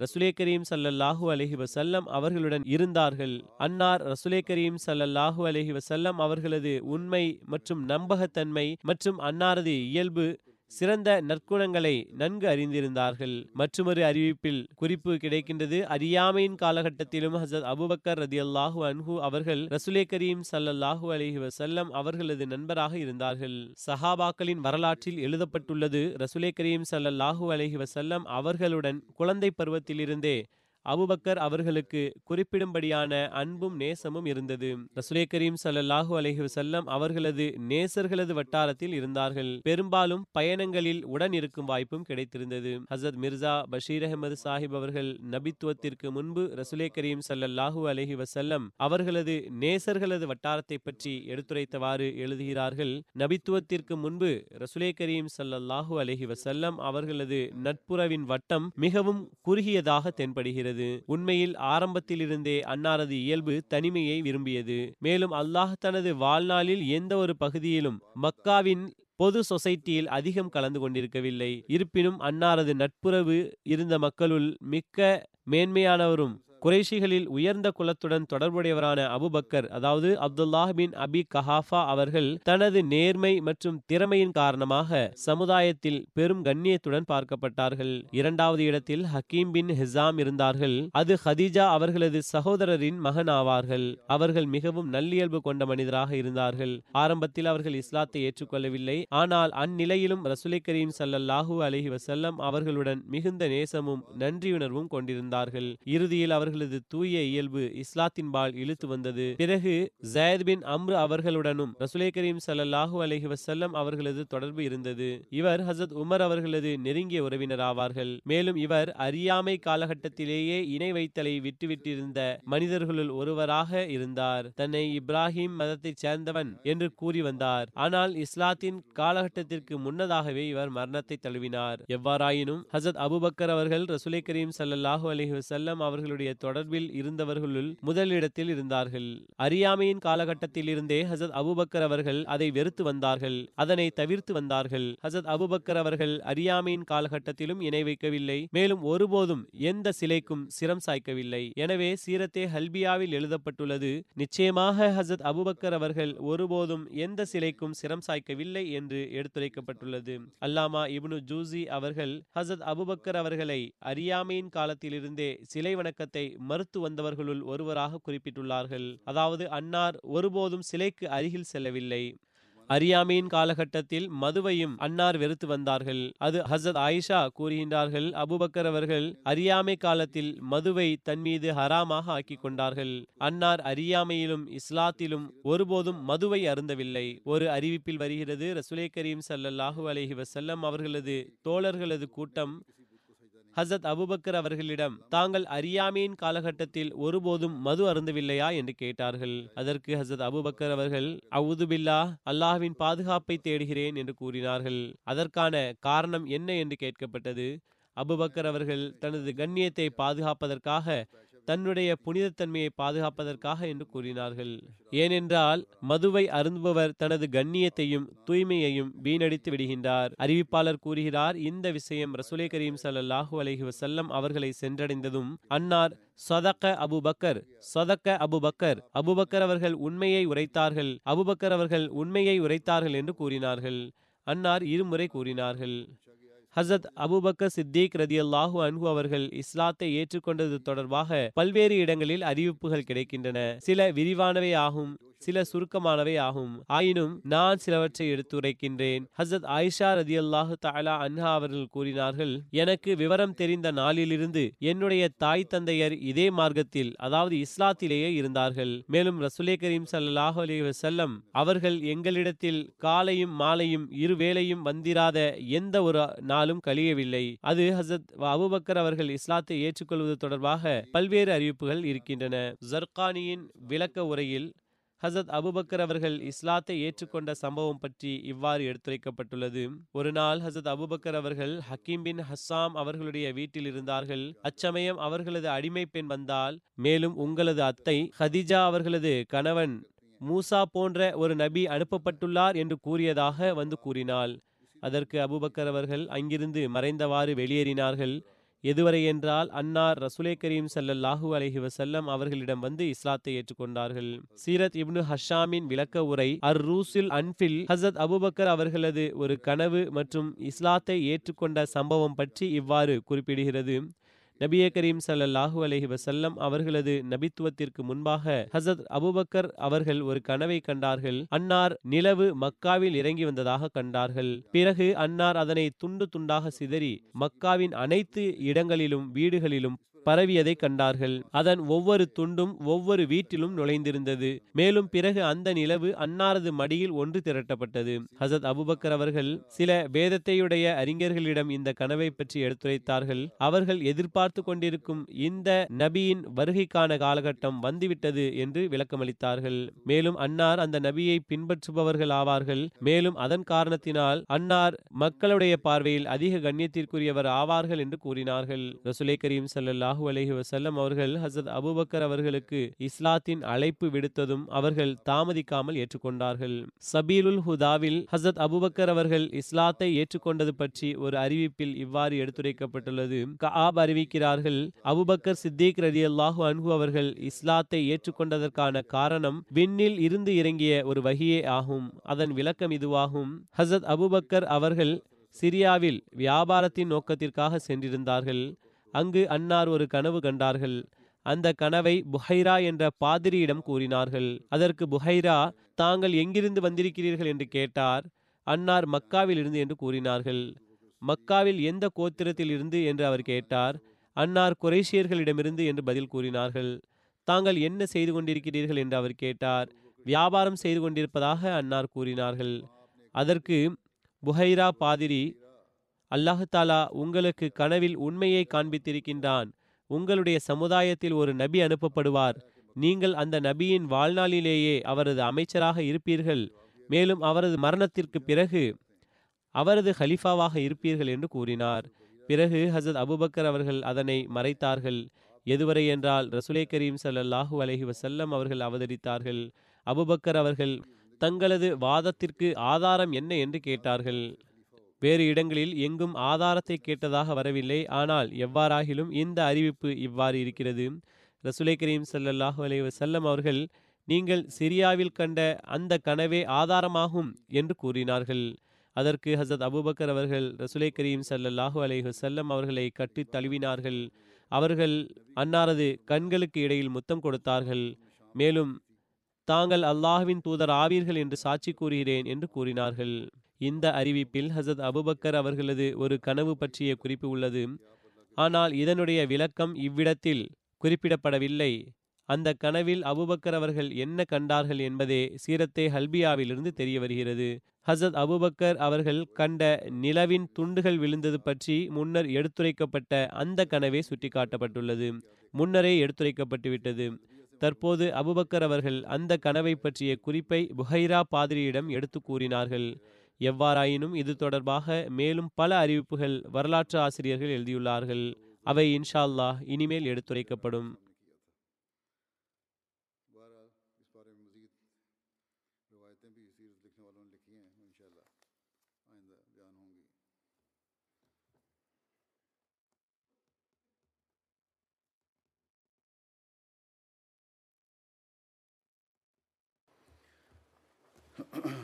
ரசுலே கரீம் சல்லல்லாஹூ அலஹி வசல்லம் அவர்களுடன் இருந்தார்கள். அன்னார் ரசுலே கரீம் சல்லல்லாஹூ அலஹி வசல்லம் அவர்களது உண்மை மற்றும் நம்பகத்தன்மை மற்றும் அன்னாரது இயல்பு சிறந்த நற்குணங்களை நன்கு அறிந்திருந்தார்கள். மற்றொரு அறிவிப்பில் குறிப்பு கிடைக்கின்றது. அறியாமையின் காலகட்டத்திலும் ஹசத் அபுபக்கர் ரதி அல்லாஹு அன்ஹு அவர்கள் ரசுலே கரீம் சல்லல்லாஹூ அலஹி வசல்லம் அவர்களது நண்பராக இருந்தார்கள். சஹாபாக்களின் வரலாற்றில் எழுதப்பட்டுள்ளது ரசுலே கரீம் சல்லல்லாஹூ அலஹி வசல்லம் அவர்களுடன் குழந்தை பருவத்திலிருந்தே அபுபக்கர் அவர்களுக்கு குறிப்பிடும்படியான அன்பும் நேசமும் இருந்தது. ரசுலே கரீம் சல்லல்லாஹு அலஹி அவர்களது நேசர்களது வட்டாரத்தில் இருந்தார்கள். பெரும்பாலும் பயணங்களில் உடன் இருக்கும் வாய்ப்பும் கிடைத்திருந்தது. ஹசத் மிர்சா பஷீர் அஹமது சாஹிப் அவர்கள் நபித்துவத்திற்கு முன்பு ரசுலே கரீம் சல்லல்லாஹு அலஹி வசல்லம் அவர்களது நேசர்களது வட்டாரத்தை பற்றி எடுத்துரைத்தவாறு எழுதுகிறார்கள். நபித்துவத்திற்கு முன்பு ரசுலே கரீம் சல்லல்லாஹு அலஹி வசல்லம் அவர்களது நட்புறவின் வட்டம் மிகவும் குறுகியதாக தென்படுகிறது. இருக்கிறது உண்மையில் ஆரம்பத்திலிருந்தே அன்னாரது இயல்பு தனிமையை விரும்பியது. மேலும் அல்லாஹ் தனது வாழ்நாளில் எந்த ஒரு பகுதியிலும் மக்காவின் பொது சொசைட்டியில் அதிகம் கலந்து கொண்டிருக்கவில்லை. இருப்பினும் அன்னாரது நட்புறவு இருந்த மக்களுள் மிக்க மேன்மையானவரும் குறைஷிகளில் உயர்ந்த குலத்துடன் தொடர்புடையவரான அபுபக்கர் அதாவது அப்துல்லாஹ் பின் அபி கஹாஃபா அவர்கள் தனது நேர்மை மற்றும் திறமையின் காரணமாக சமுதாயத்தில் பெரும் கண்ணியத்துடன் பார்க்கப்பட்டார்கள். இரண்டாவது இடத்தில் ஹக்கீம் பின் ஹிசாம் இருந்தார்கள். அது ஹதீஜா அவர்களது சகோதரரின் மகன் ஆவார்கள். அவர்கள் மிகவும் நல்லியல்பு கொண்ட மனிதராக இருந்தார்கள். ஆரம்பத்தில் அவர்கள் இஸ்லாத்தை ஏற்றுக்கொள்ளவில்லை. ஆனால் அந்நிலையிலும் ரசுலை கரீம் சல்லல்லாஹூ அலஹி வசல்லம் அவர்களுடன் மிகுந்த நேசமும் நன்றியுணர்வும் கொண்டிருந்தார்கள். இறுதியில் அவர்கள் அவர்களது தூய இயல்பு இஸ்லாத்தின்பால் இழுத்து வந்தது. பிறகு ஜயத் பின் அம்ரு அவர்களுடனும் ரசுலே கரீம் சல்லாஹூ அலஹி வசல்லம் அவர்களது தொடர்பு இருந்தது. இவர் ஹசத் உமர் அவர்களது நெருங்கிய உறவினர் ஆவார்கள். மேலும் இவர் அறியாமை காலகட்டத்திலேயே இணை வைத்தலை விட்டுவிட்டிருந்த மனிதர்களுள் ஒருவராக இருந்தார். தன்னை இப்ராஹிம் மதத்தைச் சேர்ந்தவன் என்று கூறி வந்தார். ஆனால் இஸ்லாத்தின் காலகட்டத்திற்கு முன்னதாகவே இவர் மரணத்தை தழுவினார். எவ்வாறாயினும் ஹசத் அபுபக்கர் அவர்கள் ரசுலை கரீம் சல்லாஹூ அலஹி வசல்லம் அவர்களுடைய தொடர்பில் இருந்தவர்களுள் முதலிடத்தில் இருந்தார்கள். அறியாமையின் காலகட்டத்தில் இருந்தே ஹசத் அபுபக்கர் அவர்கள் அதை வெறுத்து வந்தார்கள். அதனை தவிர்த்து வந்தார்கள். ஹசத் அபுபக்கர் அவர்கள் அறியாமையின் காலகட்டத்திலும் இணை வைக்கவில்லை. மேலும் ஒருபோதும் எந்த சிலைக்கும் சிரம் சாய்க்கவில்லை. எனவே சீரத்தே ஹல்பியாவில் எழுதப்பட்டுள்ளது நிச்சயமாக ஹசத் அபுபக்கர் அவர்கள் ஒருபோதும் எந்த சிலைக்கும் சிரம் சாய்க்கவில்லை என்று எடுத்துரைக்கப்பட்டுள்ளது. அல்லாமா இப்னு ஜூசி அவர்கள் ஹசத் அபுபக்கர் அவர்களை அறியாமையின் காலத்திலிருந்தே சிலை வணக்கத்தை மறுத்து வந்தவர்களுள் ஒருவராக குறிப்பிட்டுள்ளார்கள். அதாவது அன்னார் ஒருபோதும் சிலைக்கு அருகில் செல்லவில்லை. அறியாமையின் காலகட்டத்தில் மதுவையும் அன்னார் வெறுத்து வந்தார்கள். அது ஹசத் ஆயிஷா கூறுகின்றார்கள் அபுபக்கர் அவர்கள் அறியாமை காலத்தில் மதுவை தன் மீது ஹராமாக ஆக்கி கொண்டார்கள். அன்னார் அறியாமையிலும் இஸ்லாத்திலும் ஒருபோதும் மதுவை அருந்தவில்லை. ஒரு அறிவிப்பில் வருகிறது ரசுலே கரீம் சல்லல்லாஹு அலஹி வசல்லம் அவர்களது தோழர்களது கூட்டம் ஹசத் அபுபக்கர் அவர்களிடம் தாங்கள் அறியாமையின் காலகட்டத்தில் ஒருபோதும் மது அருந்தவில்லையா? என்று கேட்டார்கள். அதற்கு ஹசத் அபுபக்கர் அவர்கள் அவுதுபில்லா அல்லாஹ்வின் பாதுகாப்பை தேடுகிறேன் என்று கூறினார்கள். அதற்கான காரணம் என்ன என்று கேட்கப்பட்டது. அபுபக்கர் அவர்கள் தனது கண்ணியத்தை பாதுகாப்பதற்காக தன்னுடைய புனிதத்தன்மையை பாதுகாப்பதற்காக என்று கூறினார்கள். ஏனென்றால் மதுவை அருந்துபவர் தனது கண்ணியத்தையும் தூய்மையையும் வீணடித்து விடுகின்றார். அறிவிப்பாளர் கூறுகிறார் இந்த விஷயம் ரசுலே கரீம் சல்லாஹூ அலஹி வசல்லம் அவர்களை சென்றடைந்ததும் அன்னார் சதக்க அபுபக்கர் சதக்க அபுபக்கர் அபுபக்கர் அவர்கள் உண்மையை உரைத்தார்கள் அபுபக்கர் அவர்கள் உண்மையை உரைத்தார்கள் என்று கூறினார்கள். அன்னார் இருமுறை கூறினார்கள். ஹசத் அபுபக்க சித்திக் ரதி ரதியல்லாஹு அன்ஹு அவர்கள் இஸ்லாத்தை ஏற்றுக்கொண்டது தொடர்பாக பல்வேறு இடங்களில் அறிவிப்புகள் கிடைக்கின்றன. சில விரிவானவை ஆகும் சில சுருக்கமானவை ஆகும். ஆயினும் நான் சிலவற்றை எடுத்துரைக்கின்றேன். ஹசத் ஆயிஷா ரதி அல்லாஹு தாலா அன்ஹா அவர்கள் கூறினார்கள் எனக்கு விவரம் தெரிந்த நாளிலிருந்து என்னுடைய தாய் தந்தையர் இதே மார்க்கத்தில் அதாவது இஸ்லாத்திலேயே இருந்தார்கள். மேலும் ரசுலே கரீம் ஸல்லல்லாஹு அலைஹி அவர்கள் எங்களிடத்தில் காலையும் மாலையும் இருவேளையும் வந்திராத எந்த ஒரு நாளும் கழியவில்லை. அது ஹசத் அபுபக்கர் அவர்கள் இஸ்லாத்தை ஏற்றுக்கொள்வது தொடர்பாக பல்வேறு அறிவிப்புகள் இருக்கின்றன. ஜர்கானியின் விளக்க உரையில் ஹசத் அபுபக்கர் அவர்கள் இஸ்லாத்தை ஏற்றுக்கொண்ட சம்பவம் பற்றி இவ்வாறு எடுத்துரைக்கப்பட்டுள்ளது. ஒரு நாள் ஹசத் அபுபக்கர் அவர்கள் ஹக்கீம் பின் ஹஸ்ஸாம் அவர்களுடைய வீட்டில் இருந்தார்கள். அச்சமயம் அவர்களது அடிமை பெண் வந்தால் மேலும் உங்களது அத்தை ஹதிஜா அவர்களது கணவன் மூசா போன்ற ஒரு நபி அனுப்பப்பட்டுள்ளார் என்று கூறியதாக வந்து கூறினாள். அதற்கு அபுபக்கர் அவர்கள் அங்கிருந்து மறைந்தவாறு வெளியேறினார்கள். எதுவரை என்றால் அன்னார் ரசுலே கரீம் ஸல்லல்லாஹு அலஹி வசல்லம் அவர்களிடம் வந்து இஸ்லாத்தை ஏற்றுக்கொண்டார்கள். சீரத் இப்னு ஹஷாமின் விளக்க உரை அர் ரூசில் அன்பில் ஹசத் அபுபக்கர் அவர்களது ஒரு கனவு மற்றும் இஸ்லாத்தை ஏற்றுக்கொண்ட சம்பவம் பற்றி இவ்வாறு குறிப்பிடுகிறது. நபியே கரீம் சல்லாஹூ அலஹி வசல்லம் அவர்களது நபித்துவத்திற்கு முன்பாக ஹசத் அபூபக்கர் அவர்கள் ஒரு கனவை கண்டார்கள். அன்னார் நிலவு மக்காவில் இறங்கி வந்ததாக கண்டார்கள். பிறகு அன்னார் அதனை துண்டு துண்டாக சிதறி மக்காவின் அனைத்து இடங்களிலும் வீடுகளிலும் பரவியதை கண்டார்கள். அதன் ஒவ்வொரு துண்டும் ஒவ்வொரு வீட்டிலும் நுழைந்திருந்தது. மேலும் பிறகு அந்த நிலவு அன்னாரது மடியில் ஒன்று திரட்டப்பட்டது. ஹசத் அபுபக்கர் அவர்கள் சில வேதத்தையுடைய அறிஞர்களிடம் இந்த கனவை பற்றி எடுத்துரைத்தார்கள். அவர்கள் எதிர்பார்த்து கொண்டிருக்கும் இந்த நபியின் வருகைக்கான காலகட்டம் வந்துவிட்டது என்று விளக்கமளித்தார்கள். மேலும் அன்னார் அந்த நபியை பின்பற்றுபவர்கள் ஆவார்கள். மேலும் அதன் காரணத்தினால் அன்னார் மக்களுடைய பார்வையில் அதிக கண்ணியத்திற்குரியவர் ஆவார்கள் என்று கூறினார்கள். ரசுலே கரீம் ஸல்லல்லாஹு அலஹி வசல்லம் அவர்கள் ஹசரத் அபுபக்கர் அவர்களுக்கு இஸ்லாத்தின் அழைப்பு விடுத்ததும் அவர்கள் தாமதிக்காமல் ஏற்றுக்கொண்டார்கள். சபீலுல் ஹுதாவில் ஹசரத் அபுபக்கர் அவர்கள் இஸ்லாத்தை ஏற்றுக்கொண்டது பற்றி ஒரு அறிவிப்பில் இவ்வாறு எடுத்துரைக்கப்பட்டுள்ளது. கஆப் அறிவிக்கிறார்கள் அபுபக்கர் சித்திக் ரதி அல்லாஹு அன்ஹு அவர்கள் இஸ்லாத்தை ஏற்றுக்கொண்டதற்கான காரணம் விண்ணில் இருந்து இறங்கிய ஒரு வகியே ஆகும். அதன் விளக்கம் இதுவாகும். ஹசரத் அபுபக்கர் அவர்கள் சிரியாவில் வியாபாரத்தின் நோக்கத்திற்காக சென்றிருந்தார்கள். அங்கு அன்னார் ஒரு கனவு கண்டார்கள். அந்த கனவை புஹைரா என்ற பாதிரியிடம் கூறினார்கள். அதற்கு புஹைரா தாங்கள் எங்கிருந்து வந்திருக்கிறீர்கள்? என்று கேட்டார். அன்னார் மக்காவில் இருந்து என்று கூறினார்கள். மக்காவில் எந்த கோத்திரத்தில் இருந்து? என்று அவர் கேட்டார். அன்னார் குரேஷியர்களிடமிருந்து என்று பதில் கூறினார்கள். தாங்கள் என்ன செய்து கொண்டிருக்கிறீர்கள்? என்று அவர் கேட்டார். வியாபாரம் செய்து கொண்டிருப்பதாக அன்னார் கூறினார்கள். அதற்கு புஹைரா பாதிரி அல்லாஹாலா உங்களுக்கு கனவில் உண்மையை காண்பித்திருக்கின்றான். உங்களுடைய சமுதாயத்தில் ஒரு நபி அனுப்பப்படுவார். நீங்கள் அந்த நபியின் வாழ்நாளிலேயே அவரது அமைச்சராக இருப்பீர்கள். மேலும் அவரது மரணத்திற்கு பிறகு அவரது ஹலிஃபாவாக இருப்பீர்கள் என்று கூறினார். பிறகு ஹசத் அபுபக்கர் அவர்கள் அதனை மறைத்தார்கள். எதுவரை என்றால் ரசுலே கரீம் சல்லாஹூ அலஹி வசல்லம் அவர்கள் அவதரித்தார்கள். அபுபக்கர் அவர்கள் தங்களது வாதத்திற்கு ஆதாரம் என்ன என்று கேட்டார்கள். வேறு இடங்களில் எங்கும் ஆதாரத்தை கேட்டதாக வரவில்லை. ஆனால் எவ்வாறாகிலும் இந்த அறிவிப்பு இவ்வாறு இருக்கிறது. ரசுலை கரீம் ஸல்லல்லாஹு அலைஹி வசல்லம் அவர்கள் நீங்கள் சிரியாவில் கண்ட அந்த கனவே ஆதாரமாகும் என்று கூறினார்கள். அதற்கு ஹசத் அபூபக்கர் அவர்கள் ரசுலை கரீம் ஸல்லல்லாஹு அலைஹி செல்லம் அவர்களை கட்டித் தழுவினார்கள். அவர்கள் அன்னாரது கண்களுக்கு இடையில் முத்தம் கொடுத்தார்கள். மேலும் தாங்கள் அல்லாஹ்வின் தூதர் ஆவீர்கள் என்று சாட்சி கூறுகிறேன் என்று கூறினார்கள். இந்த அறிவிப்பில் ஹசத் அபுபக்கர் அவர்களது ஒரு கனவு பற்றிய குறிப்பு உள்ளது. ஆனால் இதனுடைய விளக்கம் இவ்விடத்தில் குறிப்பிடப்படவில்லை. அந்த கனவில் அபுபக்கர் அவர்கள் என்ன கண்டார்கள் என்பதே சீரத்தே ஹல்பியாவிலிருந்து தெரிய வருகிறது. ஹசத் அபுபக்கர் அவர்கள் கண்ட நிலவின் துண்டுகள் விழுந்தது பற்றி முன்னர் எடுத்துரைக்கப்பட்ட அந்த கனவே சுட்டிக்காட்டப்பட்டுள்ளது. முன்னரே எடுத்துரைக்கப்பட்டுவிட்டது. தற்போது அபுபக்கர் அவர்கள் அந்த கனவை பற்றிய குறிப்பை புஹைரா பாதிரியிடம் எடுத்து கூறினார்கள். எவ்வாறாயினும் இது தொடர்பாக மேலும் பல அறிவிப்புகள் வரலாற்று ஆசிரியர்கள் எழுதியுள்ளார்கள். அவை இன்ஷா அல்லாஹ் இனிமேல் எடுத்துரைக்கப்படும். [COUGHS]